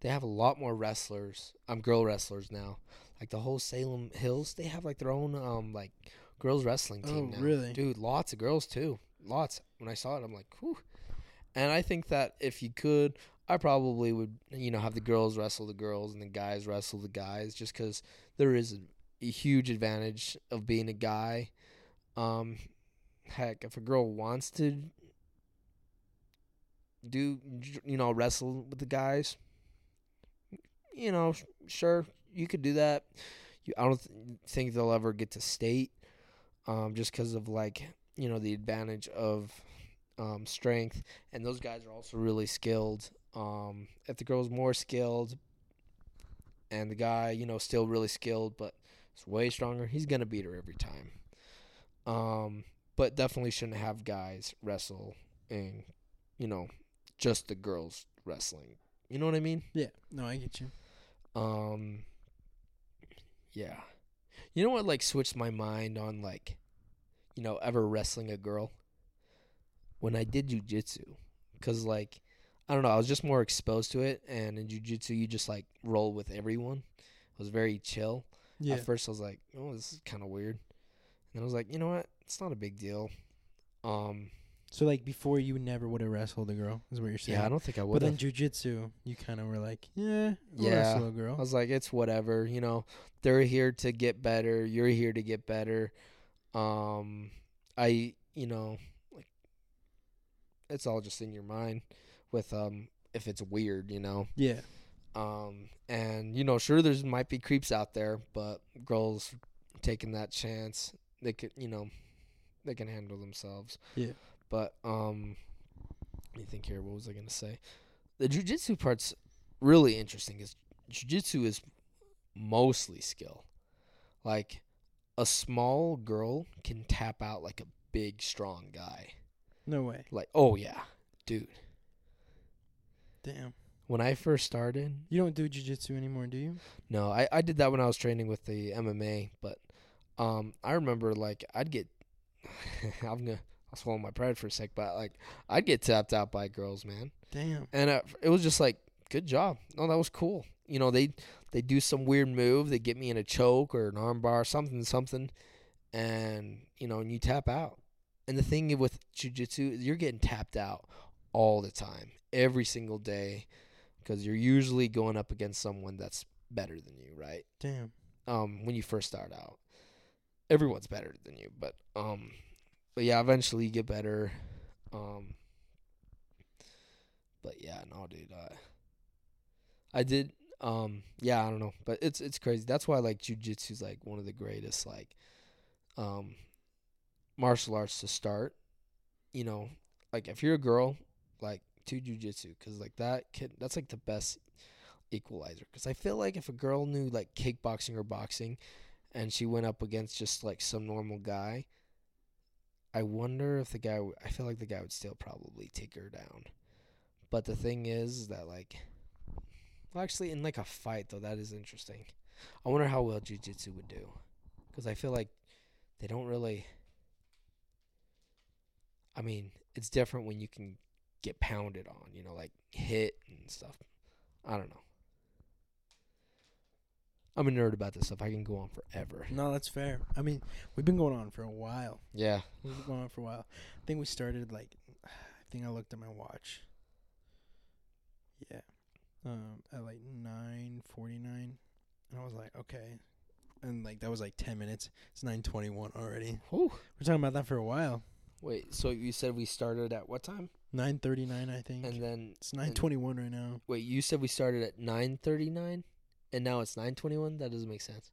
they have a lot more wrestlers. I'm um, girl wrestlers now. Like the whole Salem Hills, they have like their own um like girls wrestling team Oh, now. really? Dude, lots of girls too. Lots. When I saw it, I'm like, whew. And I think that if you could, I probably would, you know, have the girls wrestle the girls and the guys wrestle the guys, just because there is a, a huge advantage of being a guy. Um, heck, if a girl wants to do, you know, wrestle with the guys, you know, sure, you could do that. You, I don't th- think they'll ever get to state, um, just because of like you know the advantage of um, strength, and those guys are also really skilled. Um, if the girl's more skilled, and the guy, you know, still really skilled, but is way stronger, he's gonna beat her every time. Um, but definitely shouldn't have guys wrestle and, you know, just the girls wrestling. You know what I mean? Yeah. No, I get you. Um yeah. You know what like switched my mind on like you know ever wrestling a girl? When I did jujitsu cuz like I don't know, I was just more exposed to it and in jujitsu you just like roll with everyone. It was very chill. Yeah. At first I was like, "Oh, this is kind of weird." And I was like, "You know what? It's not a big deal." Um So like before, you never would have wrestled a girl, is what you're saying. yeah, I don't think I would. But then jujitsu, you kind of were like, yeah, I'll Yeah. wrestle a girl. I was like, it's whatever, you know. They're here to get better. You're here to get better. Um, I, you know, like, it's all just in your mind. With um, if it's weird, you know. Yeah. Um, and you know, sure, there's might be creeps out there, but girls taking that chance, they could, you know, they can handle themselves. Yeah. But um, let me think here. What was I gonna say? The jujitsu part's really interesting. Is jujitsu is mostly skill. Like a small girl can tap out like a big, strong guy. No way. Like, oh yeah, dude. Damn. When I first started, You don't do jujitsu anymore, do you? No, I, I did that when I was training with the MMA, but um I remember like I'd get I'm gonna I'll swallow my pride for a sec, but like I'd get tapped out by girls, man, Damn. and uh, it was just like good job. No, that was cool. You know they they do some weird move, they get me in a choke or an armbar, or something something, and you know and you tap out. And the thing with jujitsu, is you're getting tapped out all the time, every single day, because you're usually going up against someone that's better than you, right? Damn. um when you first start out. Everyone's better than you, but um but yeah, eventually you get better. Um but yeah, no dude, uh, I did um yeah, I don't know, but it's it's crazy. That's why like jujitsu's like one of the greatest like um martial arts to start. You know, like if you're a girl, like to jujitsu cuz like that can that's like the best equalizer because I feel like if a girl knew like kickboxing or boxing and she went up against just like some normal guy, I wonder if the guy, I feel like the guy would still probably take her down. But the thing is that like, well, actually in like a fight though, that is interesting. I wonder how well jujitsu would do because I feel like they don't really. I mean, it's different when you can get pounded on, you know, like hit and stuff. I don't know. I'm a nerd about this stuff. I can go on forever. No, that's fair. I mean, we've been going on for a while. Yeah. We've been going on for a while. I think we started like, I think I looked at my watch. Yeah, um, at like nine forty nine, and I was like, okay, and like that was like ten minutes. It's nine twenty one already. Whew. We're talking about that for a while. Wait, so you said we started at what time? Nine thirty nine, I think. And then it's nine twenty one right now. wait, you said we started at 9:39 and now it's 9:21? That doesn't make sense.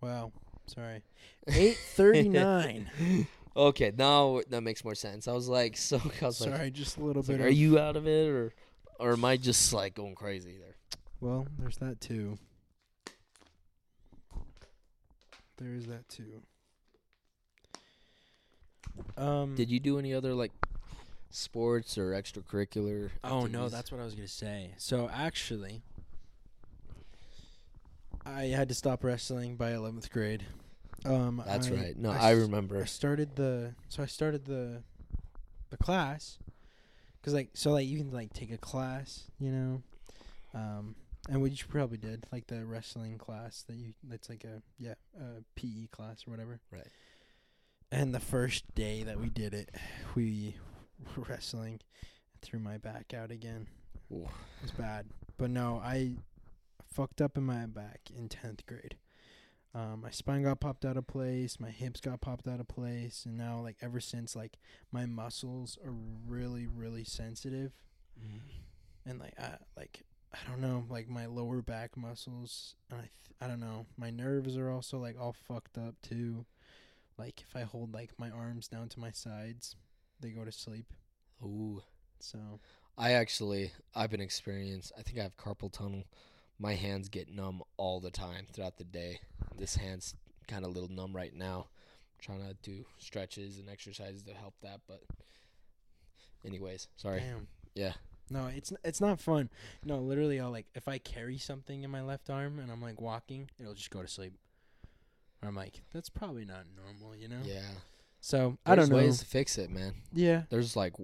Wow, sorry. Eight thirty nine. Okay, now that makes more sense. I was like so I was like, sorry, just a little bit. like, are you out of it or or am I just like going crazy there? Well, there's that too. There is that too. Um. Did you do any other like sports or extracurricular? Oh no, that's what I was gonna say. So actually, I had to stop wrestling by eleventh grade. Um, That's I- right. No, I remember. I started the so I started the the class because like so like you can like take a class, you know, um, and which you probably did like the wrestling class that you that's like a yeah a PE class or whatever. Right. And the first day that we did it, we were wrestling, threw my back out again. Ooh. It was bad, but no, I fucked up in my back in tenth grade. Um, my spine got popped out of place, my hips got popped out of place, and now like ever since like my muscles are really really sensitive, and like I like I don't know like my lower back muscles, and I th- I don't know my nerves are also like all fucked up too. Like if I hold like my arms down to my sides, they go to sleep. Ooh. So I actually I've been experienced. I think I have carpal tunnel. My hands get numb all the time throughout the day. This hand's kind of a little numb right now. trying to do stretches and exercises to help that, but anyways, sorry. damn. Yeah. No, it's it's not fun. No, literally, I'll like if I carry something in my left arm and I'm like walking, it'll just go to sleep. Or I'm like, that's probably not normal, you know. Yeah. So I don't There's know. ways to fix it, man. Yeah. There's like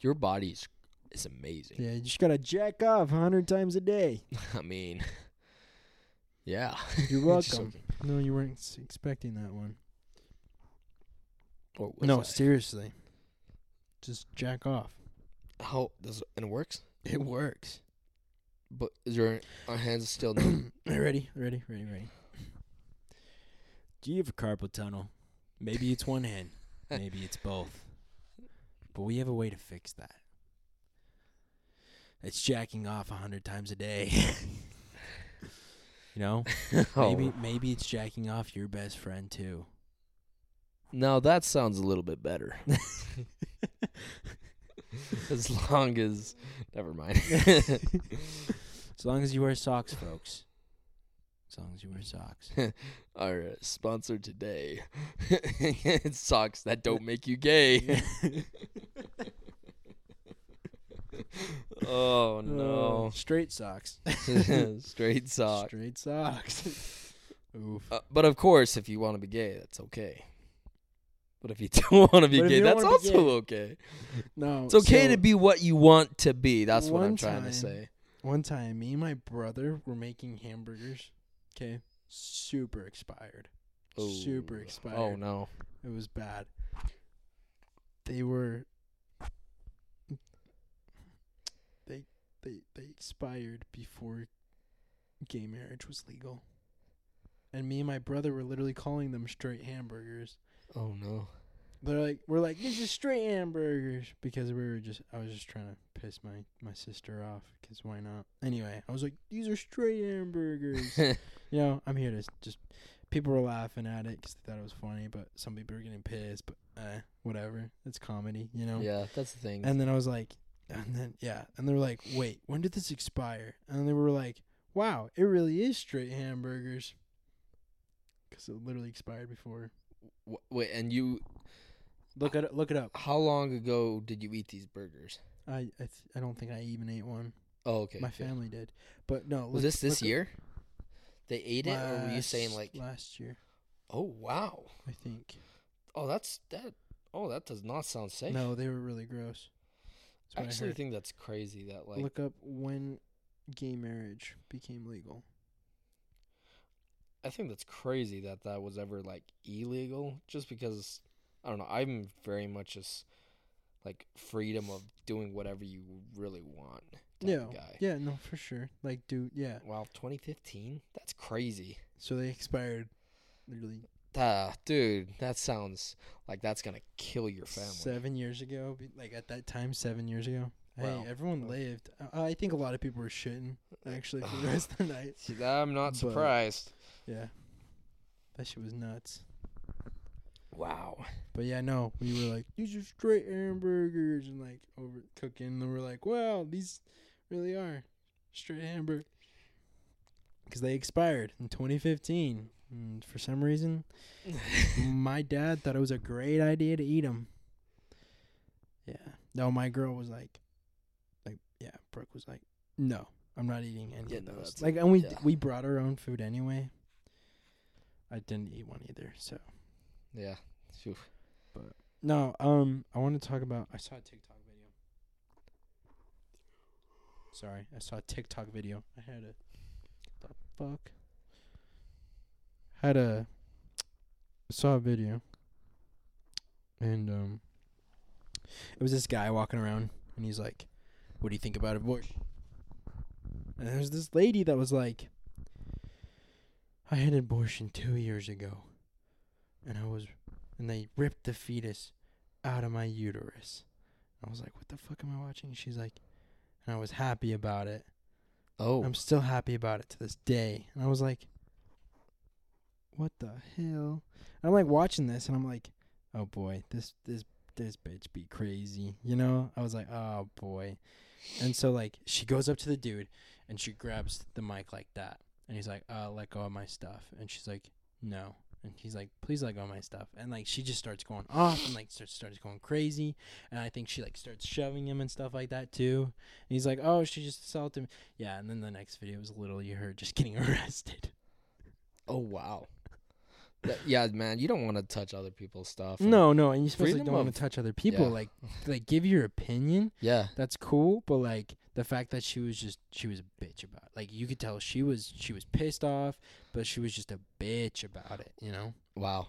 your body's is amazing. Yeah, you just gotta jack off a hundred times a day. I mean, yeah. You're welcome. No, you weren't expecting that one. No, seriously. Just jack off. How does and it works? It works. But is your our hands are still numb? ready, ready, ready, ready. Do you have a carpal tunnel? Maybe it's one hand. Maybe it's both. But we have a way to fix that. It's jacking off a hundred times a day. you know? Maybe Oh. maybe it's jacking off your best friend too. No, that sounds a little bit better. as long as never mind. As long as you wear socks, folks. As long as you wear socks. Our uh, sponsor today. it's socks that don't make you gay. oh Uh, no. straight socks. Straight sock. Straight socks. Oof. Uh, but of course, if you want to be gay, that's okay. But if you don't want to be gay, that's also gay- okay. No. It's okay so to be what you want to be. That's what I'm trying to say. One time, me and my brother were making hamburgers. Okay. Super expired. Super expired. Oh no. It was bad. They were. They they expired before gay marriage was legal. And me and my brother were literally calling them straight hamburgers. Oh no. They're like, we're like, this is straight hamburgers because we were just, I was just trying to piss my my sister off because why not? Anyway, I was like, these are straight hamburgers. you know, I'm here to just. People were laughing at it because they thought it was funny, but some people were getting pissed. But eh, whatever. It's comedy, you know. yeah, that's the thing. And then I was like, and then yeah, and they were like, wait, when did this expire? And they were like, wow, it really is straight hamburgers. Because it literally expired before. Wait, and you? Look at it. Look it up. How long ago did you eat these burgers? I I, th- I don't think I even ate one. Oh, okay. My okay. family did, but no. Was this this look up- year? They ate it, or were you saying like? last year? Oh wow. I think. Oh, that's that. Oh, that does not sound safe. No, they were really gross. I actually heard. think that's crazy. That like look up when gay marriage became legal. I think that's crazy that that was ever like illegal. Just because I don't know. I'm very much just like freedom of doing whatever you really want. Yeah, guy. yeah, no, for sure. Like, dude, yeah. Wow, 2015. That's crazy. So they expired, literally Ah, dude, that sounds like that's gonna kill your family. seven years ago. Like at that time, seven years ago. Wow. Hey, everyone lived. I, I think a lot of people were shitting actually for the rest of the night. See, I'm not But- surprised. Yeah, that shit was nuts. Wow. But yeah, no, we were like, these are straight hamburgers, and like over cooking, and we're like, wow, these really are straight hamburgers. Because they expired in 2015. And for some reason, my dad thought it was a great idea to eat them. Yeah. No, my girl was like, like, yeah, Brooke was like, no, I'm not eating any Yeah, of no, those. Like, and we yeah. we brought our own food anyway. I didn't eat one either, so. Yeah. Phew. No, um, I want to talk about. I saw a TikTok video. Sorry, I saw a TikTok video. I had a. The fuck. Had a. Saw a video. And um. It was this guy walking around, and he's like, "What do you think about abortion?" And there's this lady that was like, "I had an abortion two years ago, and I was and they ripped the fetus out of my uterus. I was like, what the fuck am I watching? She's like, and I was happy about it. Oh. I'm still happy about it to this day. And I was like, what the hell? And I'm like watching this and I'm like, oh boy, this this this bitch be crazy, you know? I was like, oh boy. And so like she goes up to the dude and she grabs the mic like that. And he's like, uh, let go of my stuff. And she's like, no. And he's like, please let go of my stuff. And like she just starts going off and like starts starts going crazy. And I think she like starts shoving him and stuff like that too. And he's like, oh, she just assaulted me. Yeah. And then the next video was literally her just getting arrested. Oh wow. Yeah, man, you don't want to touch other people's stuff. No, no, and you especially don't want to touch other people. yeah. Like, like give your opinion. Yeah. That's cool, but like the fact that she was just she was a bitch about. It. Like you could tell she was she was pissed off, but she was just a bitch about it. You know? Wow.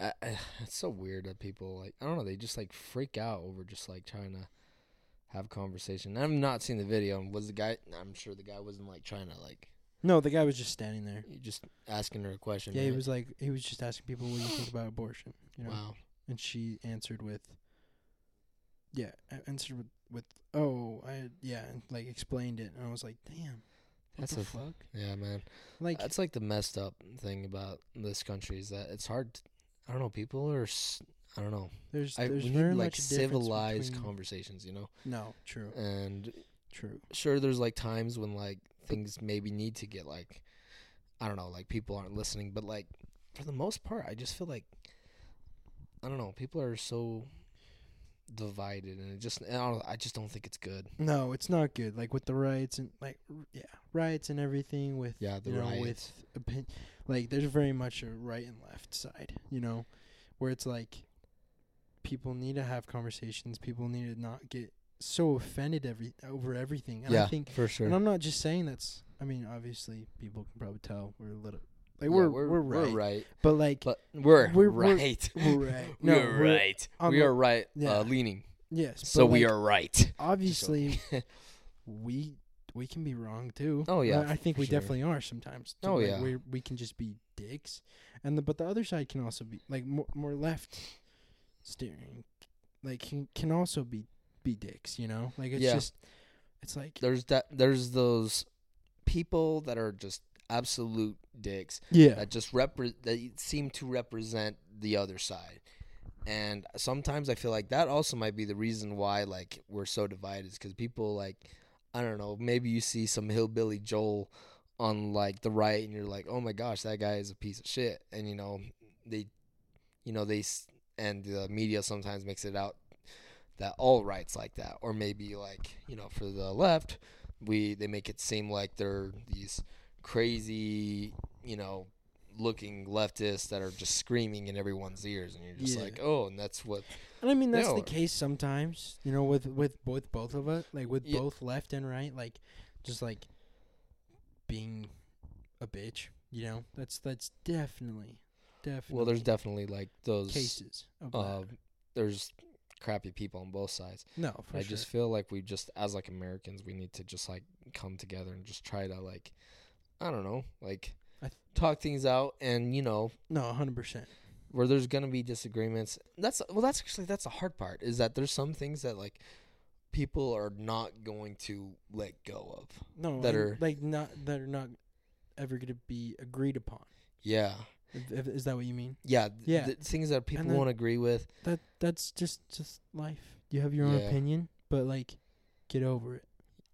I, I, it's so weird that people like I don't know they just like freak out over just like trying to have conversation. I've not seen the video. Was the guy? I'm sure the guy wasn't like trying to like No, the guy was just standing there. he just asking her a question. Yeah, he was like he was just asking people what do you think about abortion. You know? Wow. And she answered with. Yeah, answered with with oh I yeah and like explained it and I was like damn. What That's the a- fuck? Yeah, man. Like That's like the messed up thing about this country is that it's hard. To, I don't know. People are. s- I don't know. there's I, there's we very need like much civilized conversations, you know. No, true, And true. sure, there's like times when like things maybe need to get like, I don't know, like people aren't listening, but like for the most part, I just feel like I don't know. People are so divided, and it just I don't. I just don't think it's good. No, it's not good. Like with the rights and like yeah, rights and everything with Yeah, the you know with opin- like there's very much a right and left side, you know, where it's like people need to have conversations. People need to not get so offended every over everything. And yeah, I think for sure. and I'm not just saying that's I mean, obviously people can probably tell we're a little like Yeah, we're, we're, we're right. But like But we're, We're- we're- right. we're right. No, we're, we're right. We are right. yeah. Uh, leaning. yes, So but, we are right. obviously we we can be wrong too. Oh, yeah, I, I think we sure. definitely are sometimes. too. Oh, Like, yeah. we we can just be dicks, and the but the other side can also be like more more left steering, like can can also be be dicks. You know, like it's Yeah. just it's like There's that. There's those people that are just absolute dicks yeah that just repre- that seem to represent the other side. And sometimes I feel like that also might be the reason why like we're so divided is because people like I don't know maybe you see some hillbilly Joel on like the right and you're like oh my gosh that guy is a piece of shit and you know they you know they s- and the media sometimes makes it out that all rights like that or maybe like you know for the left we they make it seem like they're these crazy you know looking leftists that are just screaming in everyone's ears and you're just Yeah. like oh and that's what and I mean that's the are. case sometimes. You know, with with with both of us, like with Yeah. both left and right, like just like being a bitch. You know, that's that's definitely definitely well there's definitely like those cases of uh that. there's crappy people on both sides No, for i sure. just feel like we just as like americans we need to just like come together and just try to like i don't know like I th- talk things out and you know no, hundred percent. where there's gonna be disagreements. That's well, that's actually that's the hard part is that there's some things that like people are not going to let go of. No, That are- like not that are not ever going to be agreed upon. Yeah, If, if, is that what you mean? yeah, th- Yeah. th- things that people then- won't agree with. That that's just just life. You have your own Yeah. opinion, but like, get over it.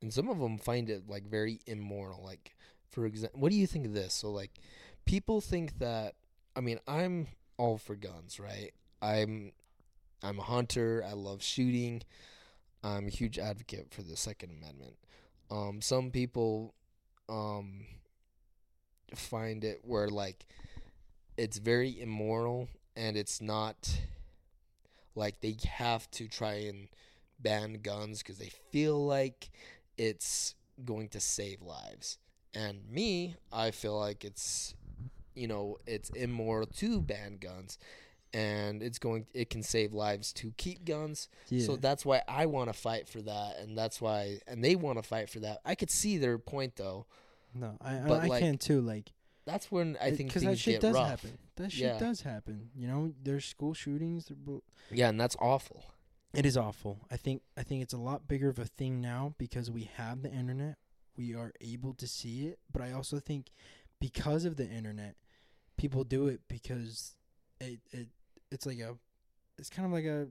and some of them find it like very immoral. Like, for example, what do you think of this? So, like, people think that. I mean, I'm all for guns, right? I'm, I'm a hunter. I love shooting. I'm a huge advocate for the Second Amendment. Um, some people, um, find it where like it's very immoral and it's not like they have to try and ban guns because they feel like it's going to save lives. And me, I feel like it's you know, it's immoral to ban guns and it's going it can save lives to keep guns. Yeah. So that's why I want to fight for that and that's why and they want to fight for that. I could see their point though. no, I I, but, I like, can too. Like, That's when I think because that shit does rough. happen. That shit Yeah. does happen. You know, there's school shootings. Yeah, and that's awful. It is awful. I think I think it's a lot bigger of a thing now because we have the internet. We are able to see it, but I also think because of the internet, people do it because it it it's like a it's kind of like a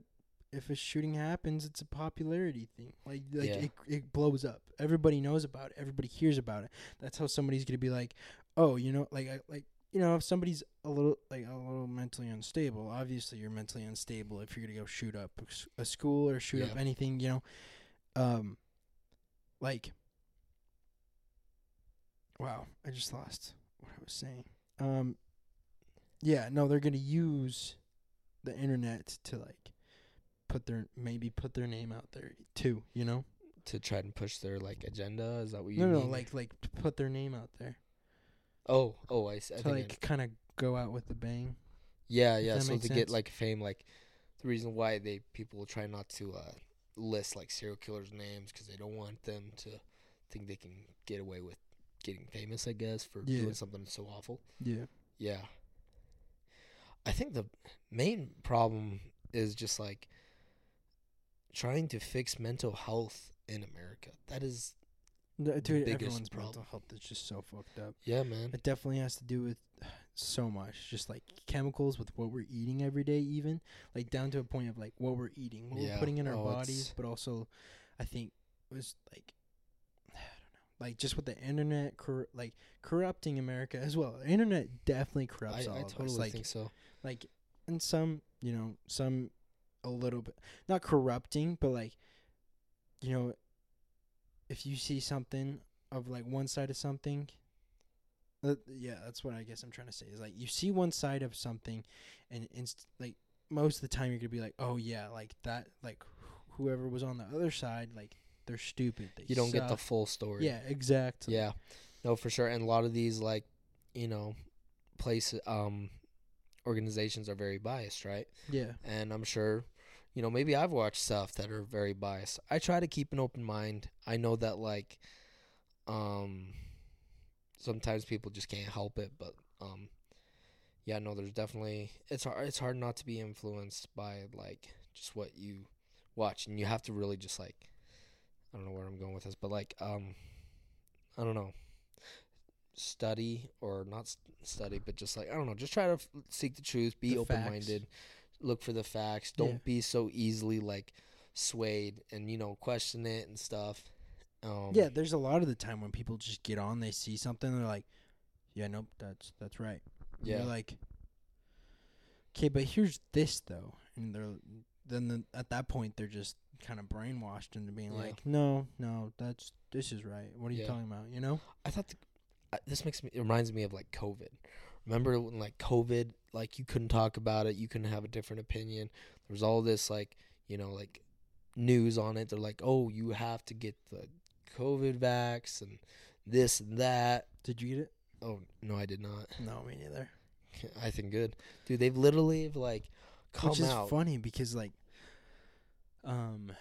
if a shooting happens, it's a popularity thing. Like like Yeah. it it blows up. Everybody knows about it. Everybody hears about it. That's how somebody's gonna be like, oh, you know, like I like you know, if somebody's a little like a little mentally unstable, obviously you're mentally unstable if you're gonna go shoot up a school or shoot up anything, you know. Um, like, wow, I just lost what I was saying. Um, yeah, no, they're gonna use the internet to like put their maybe put their name out there too, you know. to try and push their like agenda. Is that what you No, no, mean? like like to put their name out there oh, oh, I, s- I to think I- like kind of go out with the bang. yeah, yeah. that So to get like fame, like the reason why they people try not to uh, list like serial killers' names because they don't want them to think they can get away with getting famous. I guess for Yeah. doing something so awful. Yeah. Yeah. I think the main problem is just like trying to fix mental health in America. That is, Dude, dude biggest everyone's problem. mental health is just so fucked up. yeah, man. It definitely has to do with so much, just like chemicals with what we're eating every day, even like down to a point of like what we're eating, what Yeah. we're putting in our Oh, bodies, but also, I think it was like I don't know, like just with the internet, cor- like corrupting America as well. The internet definitely I, corrupts all I of totally us. Like think so. like and some you know some a little bit not corrupting but like you know if you see something of like one side of something uh, yeah that's what i guess i'm trying to say is like you see one side of something and inst- like most of the time you're gonna be like oh yeah like that like wh- whoever was on the other side like they're stupid they You don't get the full story. yeah exactly Yeah. No, for sure. And a lot of these like, you know, places um organizations are very biased, right? yeah And I'm sure, you know, maybe I've watched stuff that are very biased. I try to keep an open mind. I know that like um sometimes people just can't help it, but um yeah, no, there's definitely it's hard it's hard not to be influenced by like just what you watch and you have to really just like I don't know where I'm going with this, but like um I don't know study or not study but just like I don't know, just try to f- seek the truth, be The facts. Look for the facts, don't Yeah. be so easily like swayed and you know question it and stuff. Um yeah there's a lot of the time when people just get on they see something they're like yeah nope that's that's right And yeah. You're like, okay, but here's this though, and they're then the, at that point they're just kind of brainwashed into being Yeah. like, no, no, that's this is right. What are you talking about? You know? I thought the, this makes me it reminds me of like COVID. Remember when like COVID, like you couldn't talk about it, you couldn't have a different opinion. There was all this like you know like news on it. They're like, oh, you have to get the COVID vax and this and that. Did you get it? Oh no, I did not. No, me neither. I think good, dude. They've literally have, like come Which is out. funny because like, um,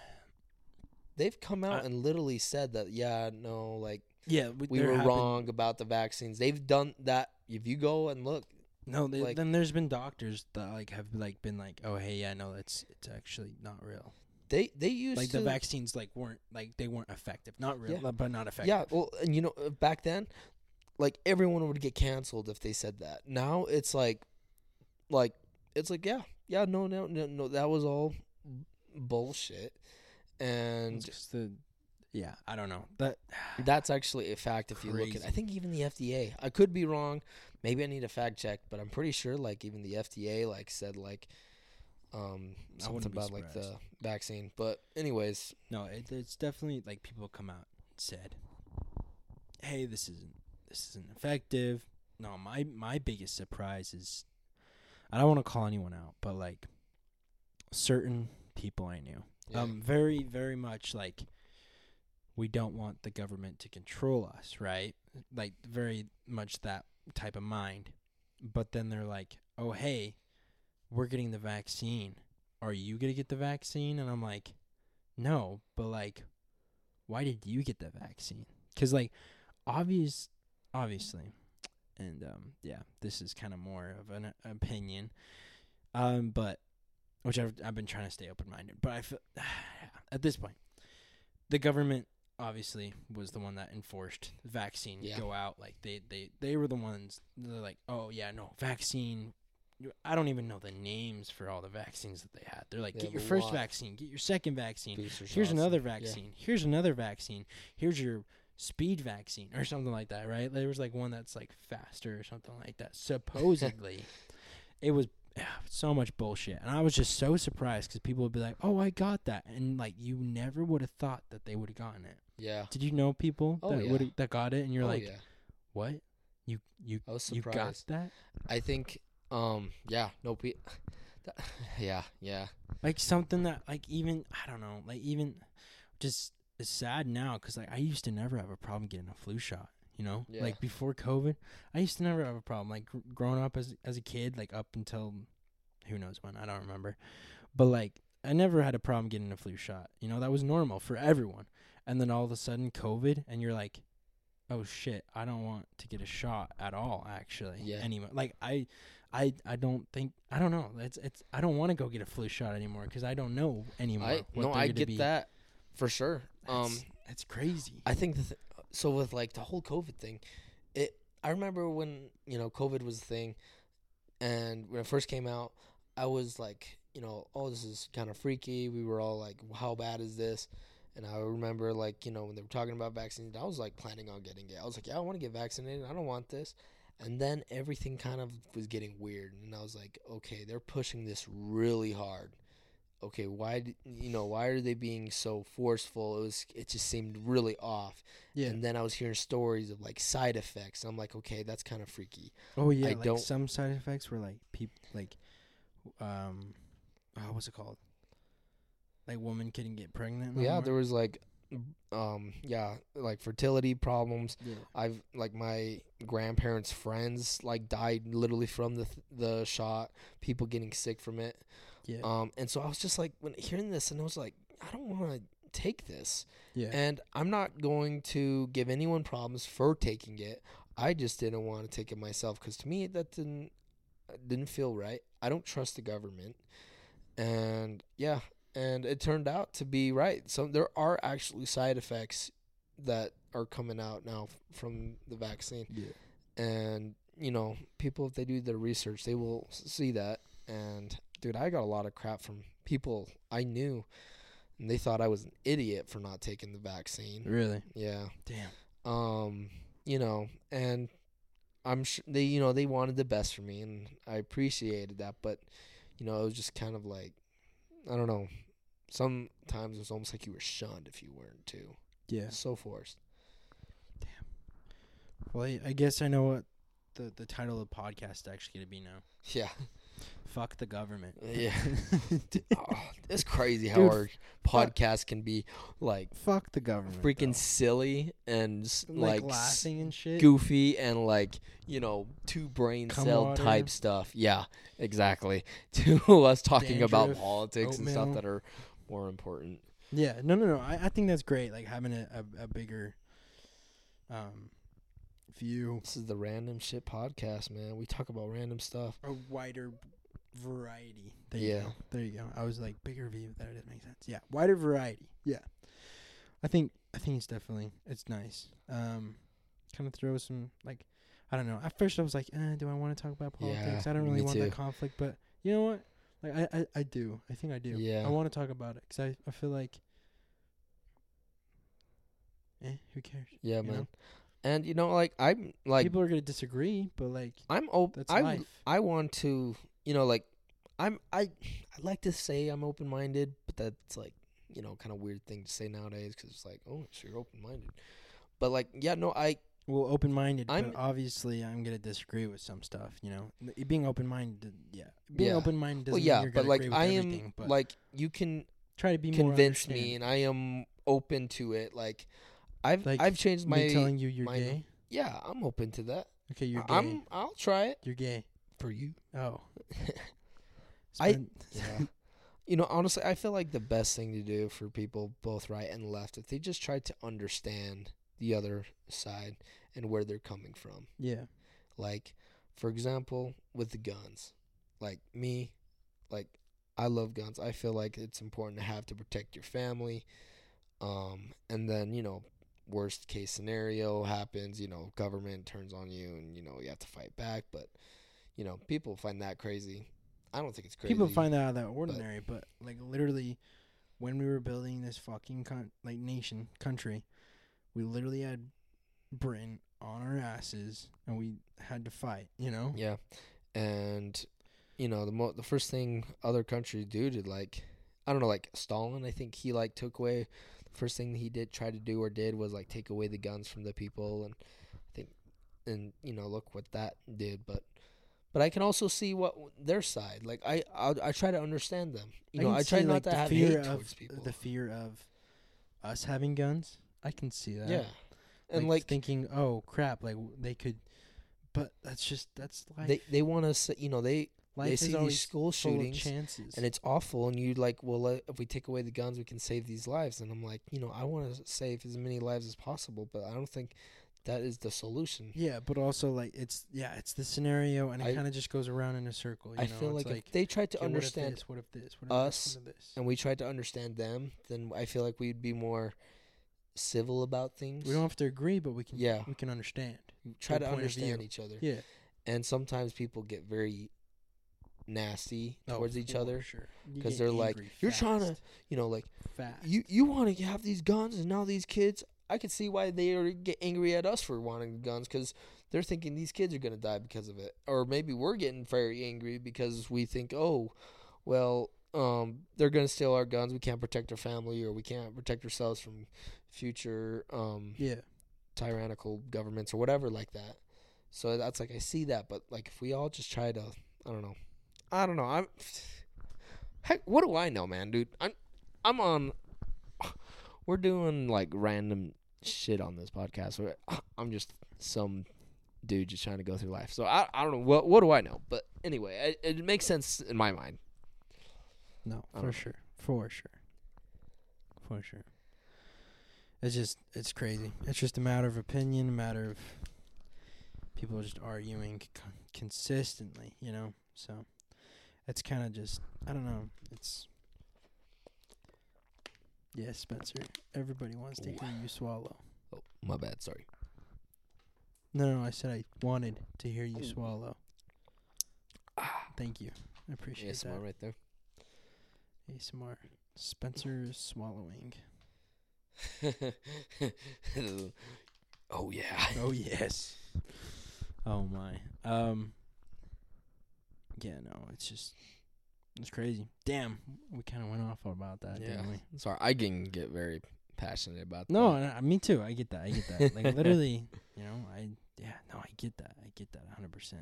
They've come out I- and literally said that yeah, no, like yeah, we were wrong about the vaccines. They've done that. If you go and look, No, they, like- then there's been doctors that like have like been like, oh hey, yeah, no, it's it's actually not real. they they used Like to the vaccines like weren't like they weren't effective, not real, Yeah. but not effective. Yeah, well, and you know, uh, back then, like everyone would get canceled if they said that. Now it's like, like it's like yeah, yeah, no, no, no, no, that was all bullshit, and just the, yeah, I don't know that. that's actually a fact. If you look at, I think even the FDA, I could be wrong. Maybe I need a fact check, but I'm pretty sure like even the FDA like said like, um, something about like the vaccine. But anyways, No, it, it's definitely like people come out and said, "Hey, this isn't this isn't effective." No, my my biggest surprise is, I don't want to call anyone out, but like, certain people I knew, yeah, um, very very much like, we don't want the government to control us, right? Like very much that type of mind, but then they're like, "Oh, hey, we're getting the vaccine. Are you gonna get the vaccine?" And I'm like, "No, but like, why did you get the vaccine? Because like, obvious, obviously, and um, yeah, this is kind of more of an opinion, um, but which I've I've been trying to stay open minded, but I feel at this point, the government obviously was the one that enforced vaccine Yeah. go out like they they they were the ones they're like oh yeah no vaccine I don't even know the names for all the vaccines that they had. They're like, They get your first lot. vaccine, get your second vaccine. Here's another Yeah. vaccine. Here's another vaccine. Here's your speed vaccine or something like that, right? There was like one that's like faster or something like that. Supposedly, it was so much bullshit, and I was just so surprised because people would be like, "Oh, I got that," and like you never would have thought that they would have gotten it. Yeah. Did you know people Oh, that yeah. would that got it, and you're oh, like, yeah. "What? You you I was you got that?" I think. Um. Yeah. No. Pe- yeah. Yeah. like something that like even I don't know, like even just it's sad now because like I used to never have a problem getting a flu shot. You know, Yeah. like before COVID, I used to never have a problem. Like gr- growing up as as a kid, like up until who knows when I don't remember, but like I never had a problem getting a flu shot. You know, that was normal for everyone. And then all of a sudden, COVID, and you're like, oh shit, I don't want to get a shot at all. Actually, Yeah. Anymore, like I. I, I don't think I don't know it's it's I don't want to go get a flu shot anymore because I don't know anymore. I no. I get be. that for sure. Um. That's crazy. I think the th- so with like the whole COVID thing, it. I remember when you know COVID was a thing, and when it first came out, I was like, you know, oh, this is kind of freaky. We were all like, how bad is this? And I remember like, you know, when they were talking about vaccines, I was like planning on getting it. I was like, yeah, I want to get vaccinated. I don't want this. And then everything kind of was getting weird, and I was like, okay, they're pushing this really hard. Okay, why, you know, why are they being so forceful? It was, it just seemed really off. yeah. And then I was hearing stories of like side effects. I'm like, okay, that's kind of freaky. oh yeah. I like don't- some side effects were like people like, um, oh, what's it called? Like women couldn't get pregnant. no yeah, more? there was like, um, yeah, like fertility problems. Yeah. I've like my grandparents' friends like died literally from the th- the shot. People getting sick from it. Yeah. Um, and so I was just like, when hearing this, and I was like, I don't want to take this. yeah. And I'm not going to give anyone problems for taking it. I just didn't want to take it myself because to me that didn't didn't feel right. I don't trust the government, and yeah, and it turned out to be right. So there are actually side effects that are coming out now f- from the vaccine, yeah. and you know, people if they do their research, they will see that. And dude, I got a lot of crap from people I knew, and they thought I was an idiot for not taking the vaccine. Really. Yeah. Damn. Um, you know, and I'm sure they, you know, they wanted the best for me, and I appreciated that. But, you know, it was just kind of like, I don't know. Sometimes it was almost like you were shunned if you weren't too. Yeah. So forced. Damn. Well, I, I guess I know what the the title of the podcast is actually gonna be now. Yeah. Fuck the government. Yeah. oh, it's crazy how Dude, our podcast can be like Fuck the government. freaking silly and s- like, like, laughing and shit. goofy and like you know two brain Cum cell water. type stuff. Yeah, exactly. To us talking about Dandruff, politics and stuff that are more important. Yeah, no, no, no. I, I think that's great. Like having a, a, a bigger um view, This is the random shit podcast, man. We talk about random stuff. a wider variety. There you Yeah. go. There you go. I was like bigger view. That doesn't make sense. Yeah, wider variety. Yeah, I think I think it's definitely it's nice. Um, kind of throw some like I don't know. At first I was like, eh, do I want to talk about Yeah, politics? I don't really want too. that conflict, but you know what? Like I, I, I do. I think I do. Yeah. I want to talk about it 'cause I, I feel like, eh, who cares? Yeah, You man. know? And you know, like I'm like People are gonna disagree, but like I'm open. that's I life. I want to, you know, like I'm I I like to say I'm open minded, but that's like you know kind of weird thing to say nowadays because it's like oh so you're open minded, but like yeah no I Well, open minded, but obviously I'm gonna disagree with some stuff. You know, being open minded, uh, yeah, being Yeah. open minded doesn't well yeah mean you're but like agree with I am but like you can try to be more convince me and I am open to it like I've Like, I've changed Me my telling you you're my- gay. yeah I'm open to that Okay, you're gay. I'm I'll try it you're gay. for you Oh, I- yeah you know honestly I feel like the best thing to do for people both right and left if they just try to understand the other side and where they're coming from yeah, Like, for example, with the guns. Like me, like I love guns. I feel like it's important to have to protect your family. Um, and then, you know, worst case scenario happens, you know, government turns on you and, you know, you have to fight back. But, you know, people find that crazy. I don't think it's crazy. People find that out of the ordinary, but, like literally, when we were building this fucking con- like nation country, we literally had Britain on our asses, and we had to fight. You know. Yeah, and you know the mo- the first thing other countries do to like, I don't know, like Stalin. I think he like took away first thing he did try to do or did was like take away the guns from the people, and I think, and you know look what that did, but. But I can also see what their side. Like I, I, I try to understand them. You know, I try see, not like, to the have fear hate of towards people. The fear of us having guns. I can see that. yeah, and like, thinking, oh crap, like they could, but that's just that's life. they they want to, you know, they life they see these school shootings chances. and it's awful and you like well let, if we take away the guns we can save these lives and i'm like you know i want to save as many lives as possible but i don't think that is the solution yeah, but also like it's yeah, it's the scenario, and it kind of just goes around in a circle. You i know? feel It's like, if they tried to okay, what if understand this, what if this, what if us this, this. and we tried to understand them then i feel like we'd be more civil about things We don't have to agree, but we can. Yeah. we can understand. try to understand each other Yeah, and sometimes people get very nasty Oh, towards each other sure. You 'cause get they're like, "You're trying to you know like fast. you you want to have these guns and now these kids i can see why they are get angry at us for wanting guns because they're thinking these kids are going to die because of it. Or maybe we're getting very angry because we think oh well um they're going to steal our guns. We can't protect our family or we can't protect ourselves from future um yeah, tyrannical governments or whatever like that. So that's like i see that but like if we all just try to i don't know i don't know. I'm heck what do i know man dude? I'm i'm on we're doing like random shit on this podcast. Where i'm just some dude just trying to go through life. So i, I don't know. What what do i know? But anyway it, it makes sense in my mind. No, for sure, for sure, for sure. It's just it's crazy. It's just a matter of opinion, a matter of people just arguing con- consistently, you know. So it's kind of just I don't know. It's yeah, Spencer. Everybody wants to hear you swallow. oh my bad sorry No, no, I said I wanted to hear you swallow. ah Thank you. I appreciate that. ASMR that. right there ASMR. Spencer swallowing. oh yeah Oh yes. Oh my. Um. Yeah, no, it's just it's crazy. Damn, we kind of went off about that, yeah didn't we? sorry i can get very passionate about No, that. no, me too. I get that. I get that. Like literally, you know, I yeah, no, I get that. I get that 100%.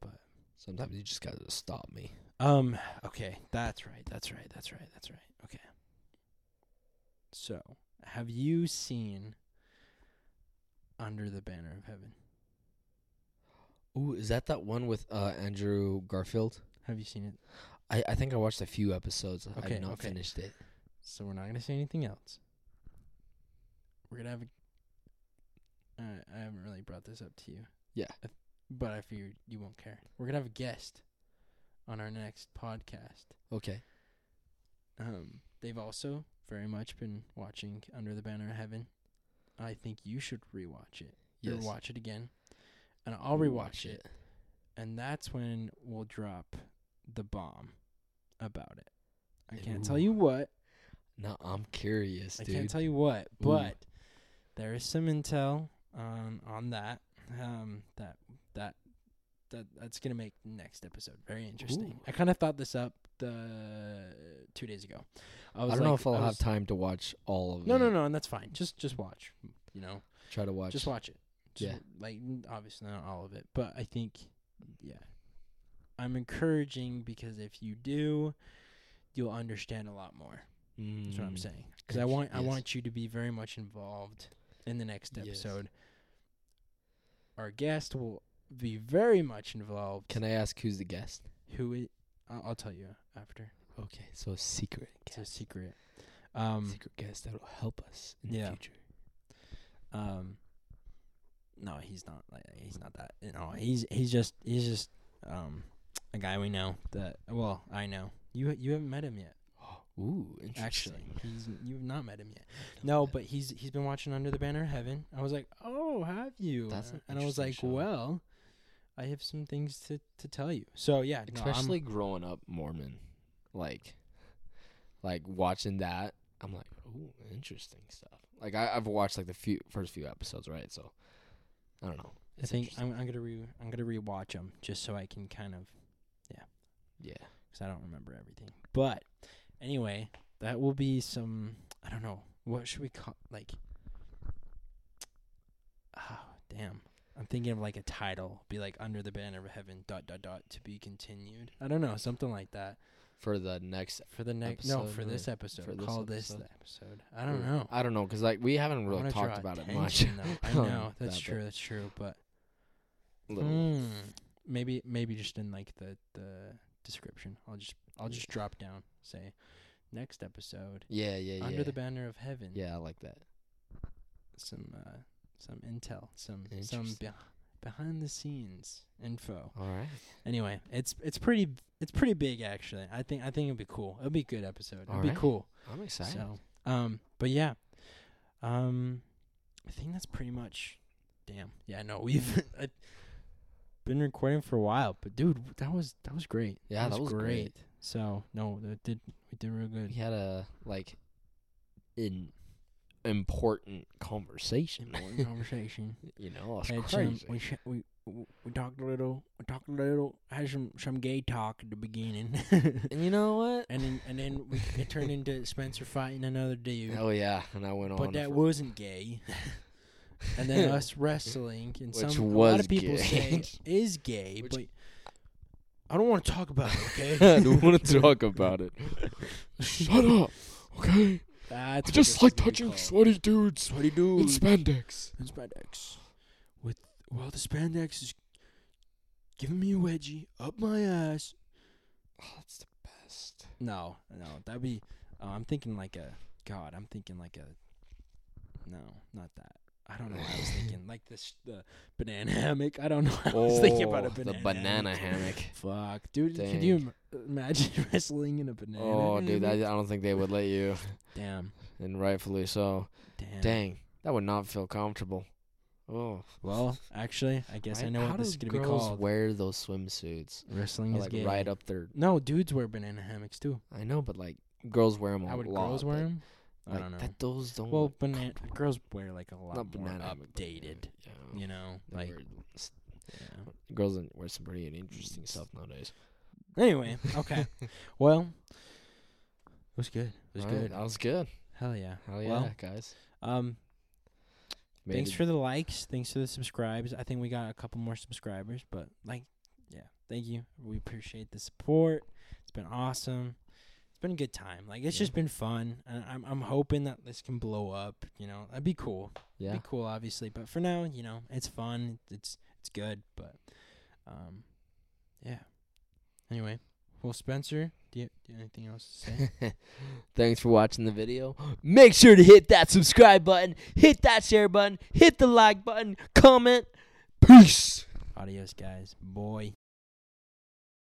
But sometimes you just gotta stop me. Um, okay, that's right. That's right. That's right. That's right. Okay. So, have you seen Under the Banner of Heaven? Ooh, is that that one with uh Andrew Garfield? Have you seen it? I I think I watched a few episodes. Okay, I've not okay. finished it. So we're not gonna say anything else. We're gonna have a. Uh, I haven't really brought this up to you. Yeah. But I figured you won't care. We're gonna have a guest on our next podcast. Okay. Um, they've also very much been watching Under the Banner of Heaven. I think you should rewatch it. Or Yes. watch it again, and I'll rewatch it. And that's when we'll drop the bomb about it. I can't tell you what. No, I'm curious, I dude. can't tell you what, Ooh. but there is some intel on on that. Um, that that that that's gonna make next episode very interesting. Ooh. I kind of thought this up the two days ago. I, I, was don't know like- if I'll I have time to watch all of No, it. no, no, and that's fine. Just just watch. You know, Try to watch. just watch it. Yeah. like obviously not all of it, but I think yeah, I'm encouraging because if you do, you'll understand a lot more. That's what I'm Mm, saying. Because I want I want you to be very much involved in the next Yes. episode. Our guest will be very much involved. Can I ask who's the guest? Who it? I'll, I'll tell you after. Okay, so a secret It's a secret. Um. secret guest that'll help us in yeah. the future. Um. No, he's not. Like he's not that. You know, he's he's just he's just um a guy we know that. Well, I know you. You haven't met him yet. Ooh, interesting. Actually, he's you've not met him yet. No, but he's he's been watching Under the Banner of Heaven. I was like, oh, have you? That's an and I was like, show. well, I have some things to to tell you. So yeah, no, Especially growing up Mormon, like, like watching that, I'm like, ooh, interesting stuff. Like I, I've watched like the few first few episodes, right? So I don't know. I think I'm, I'm gonna re I'm gonna rewatch them just so I can kind of yeah, yeah. because I don't remember everything. But anyway, that will be some. I don't know what should we call like. Oh damn! I'm thinking of like a title, be like "Under the Banner of Heaven." Dot dot dot to be continued. I don't know, something like that For the next, for the next. No, for this episode. for this call this episode? the episode. I don't know. I don't know, cause like we haven't really talked about it much. though. I know that's that, true. That's true. But Hmm. Maybe maybe just in like the the description. I'll just I'll just drop down say next episode Yeah, yeah, yeah. under the banner of heaven. yeah, I like that. Some uh some intel, some some behind the scenes info. All right. Anyway, it's it's pretty it's pretty big actually. I think I think it'd be cool. It'd be a good episode. It'd be cool. I'm excited. So, um, but yeah, um, I think that's pretty much. Damn. Yeah. No, we've uh, been recording for a while, but dude, that was that was great. Yeah, that was great. So no, that did we did real good. we had a like an important conversation. Important conversation. you know, it's Had some, crazy. we sh- we we talked a little. We talked a little. Had some some gay talk at the beginning, and you know what? and then and then we, it turned into Spencer fighting another dude. Oh yeah, and I went on. but that for- wasn't gay. and then us wrestling, and Which some a lot of people gay. say is gay, Which- but I don't want to talk about it. Okay, I don't want to talk about it. Shut up, okay? That's I just like is gonna be touching called. sweaty dudes sweaty dudes. in dudes spandex. and spandex. With well, the spandex is giving me a wedgie up my ass. Oh, that's the best. No, no, that'd be. Uh, I'm thinking like a God. I'm thinking like a. No, not that. I don't know what I was thinking. Like this, the banana hammock. I don't know. What I was thinking about a Oh, banana. the banana hammock. Fuck, dude. Could you im- imagine wrestling in a banana? Oh, dude, I, I don't think they would let you, Damn. and rightfully so. Damn. Dang, that would not feel comfortable. Oh, Well, actually, I guess I Right? know How what this is gonna be girls called. wear those swimsuits? Wrestling Or, is like gay. right up their. No, dudes wear banana hammocks too. I know, but like girls wear them a How would lot. girls wear them? I like, don't know. That those don't. Well, look banana girls wear like a lot Not more banana updated. Yeah, You know, they like wear yeah. girls wear some pretty interesting stuff nowadays. Anyway, okay. well, it was good. It was All right, good. That was good. Hell yeah. Hell yeah, Well, guys. um, Made thanks it- for the likes. Thanks for the subscribes. I think we got a couple more subscribers, but like, yeah, thank you. We appreciate the support. It's been awesome. Been a good time. Like, it's Yeah. just been fun. And I'm I'm hoping that this can blow up. You know, that'd be cool. yeah. Be cool, obviously. But for now, you know, it's fun. It's it's good. But, um, yeah. Anyway, well, Spencer, do you, do you have anything else to say? Thanks for watching the video. Make sure to hit that subscribe button, hit that share button, hit the like button, comment. Peace. Adios, guys. Boy.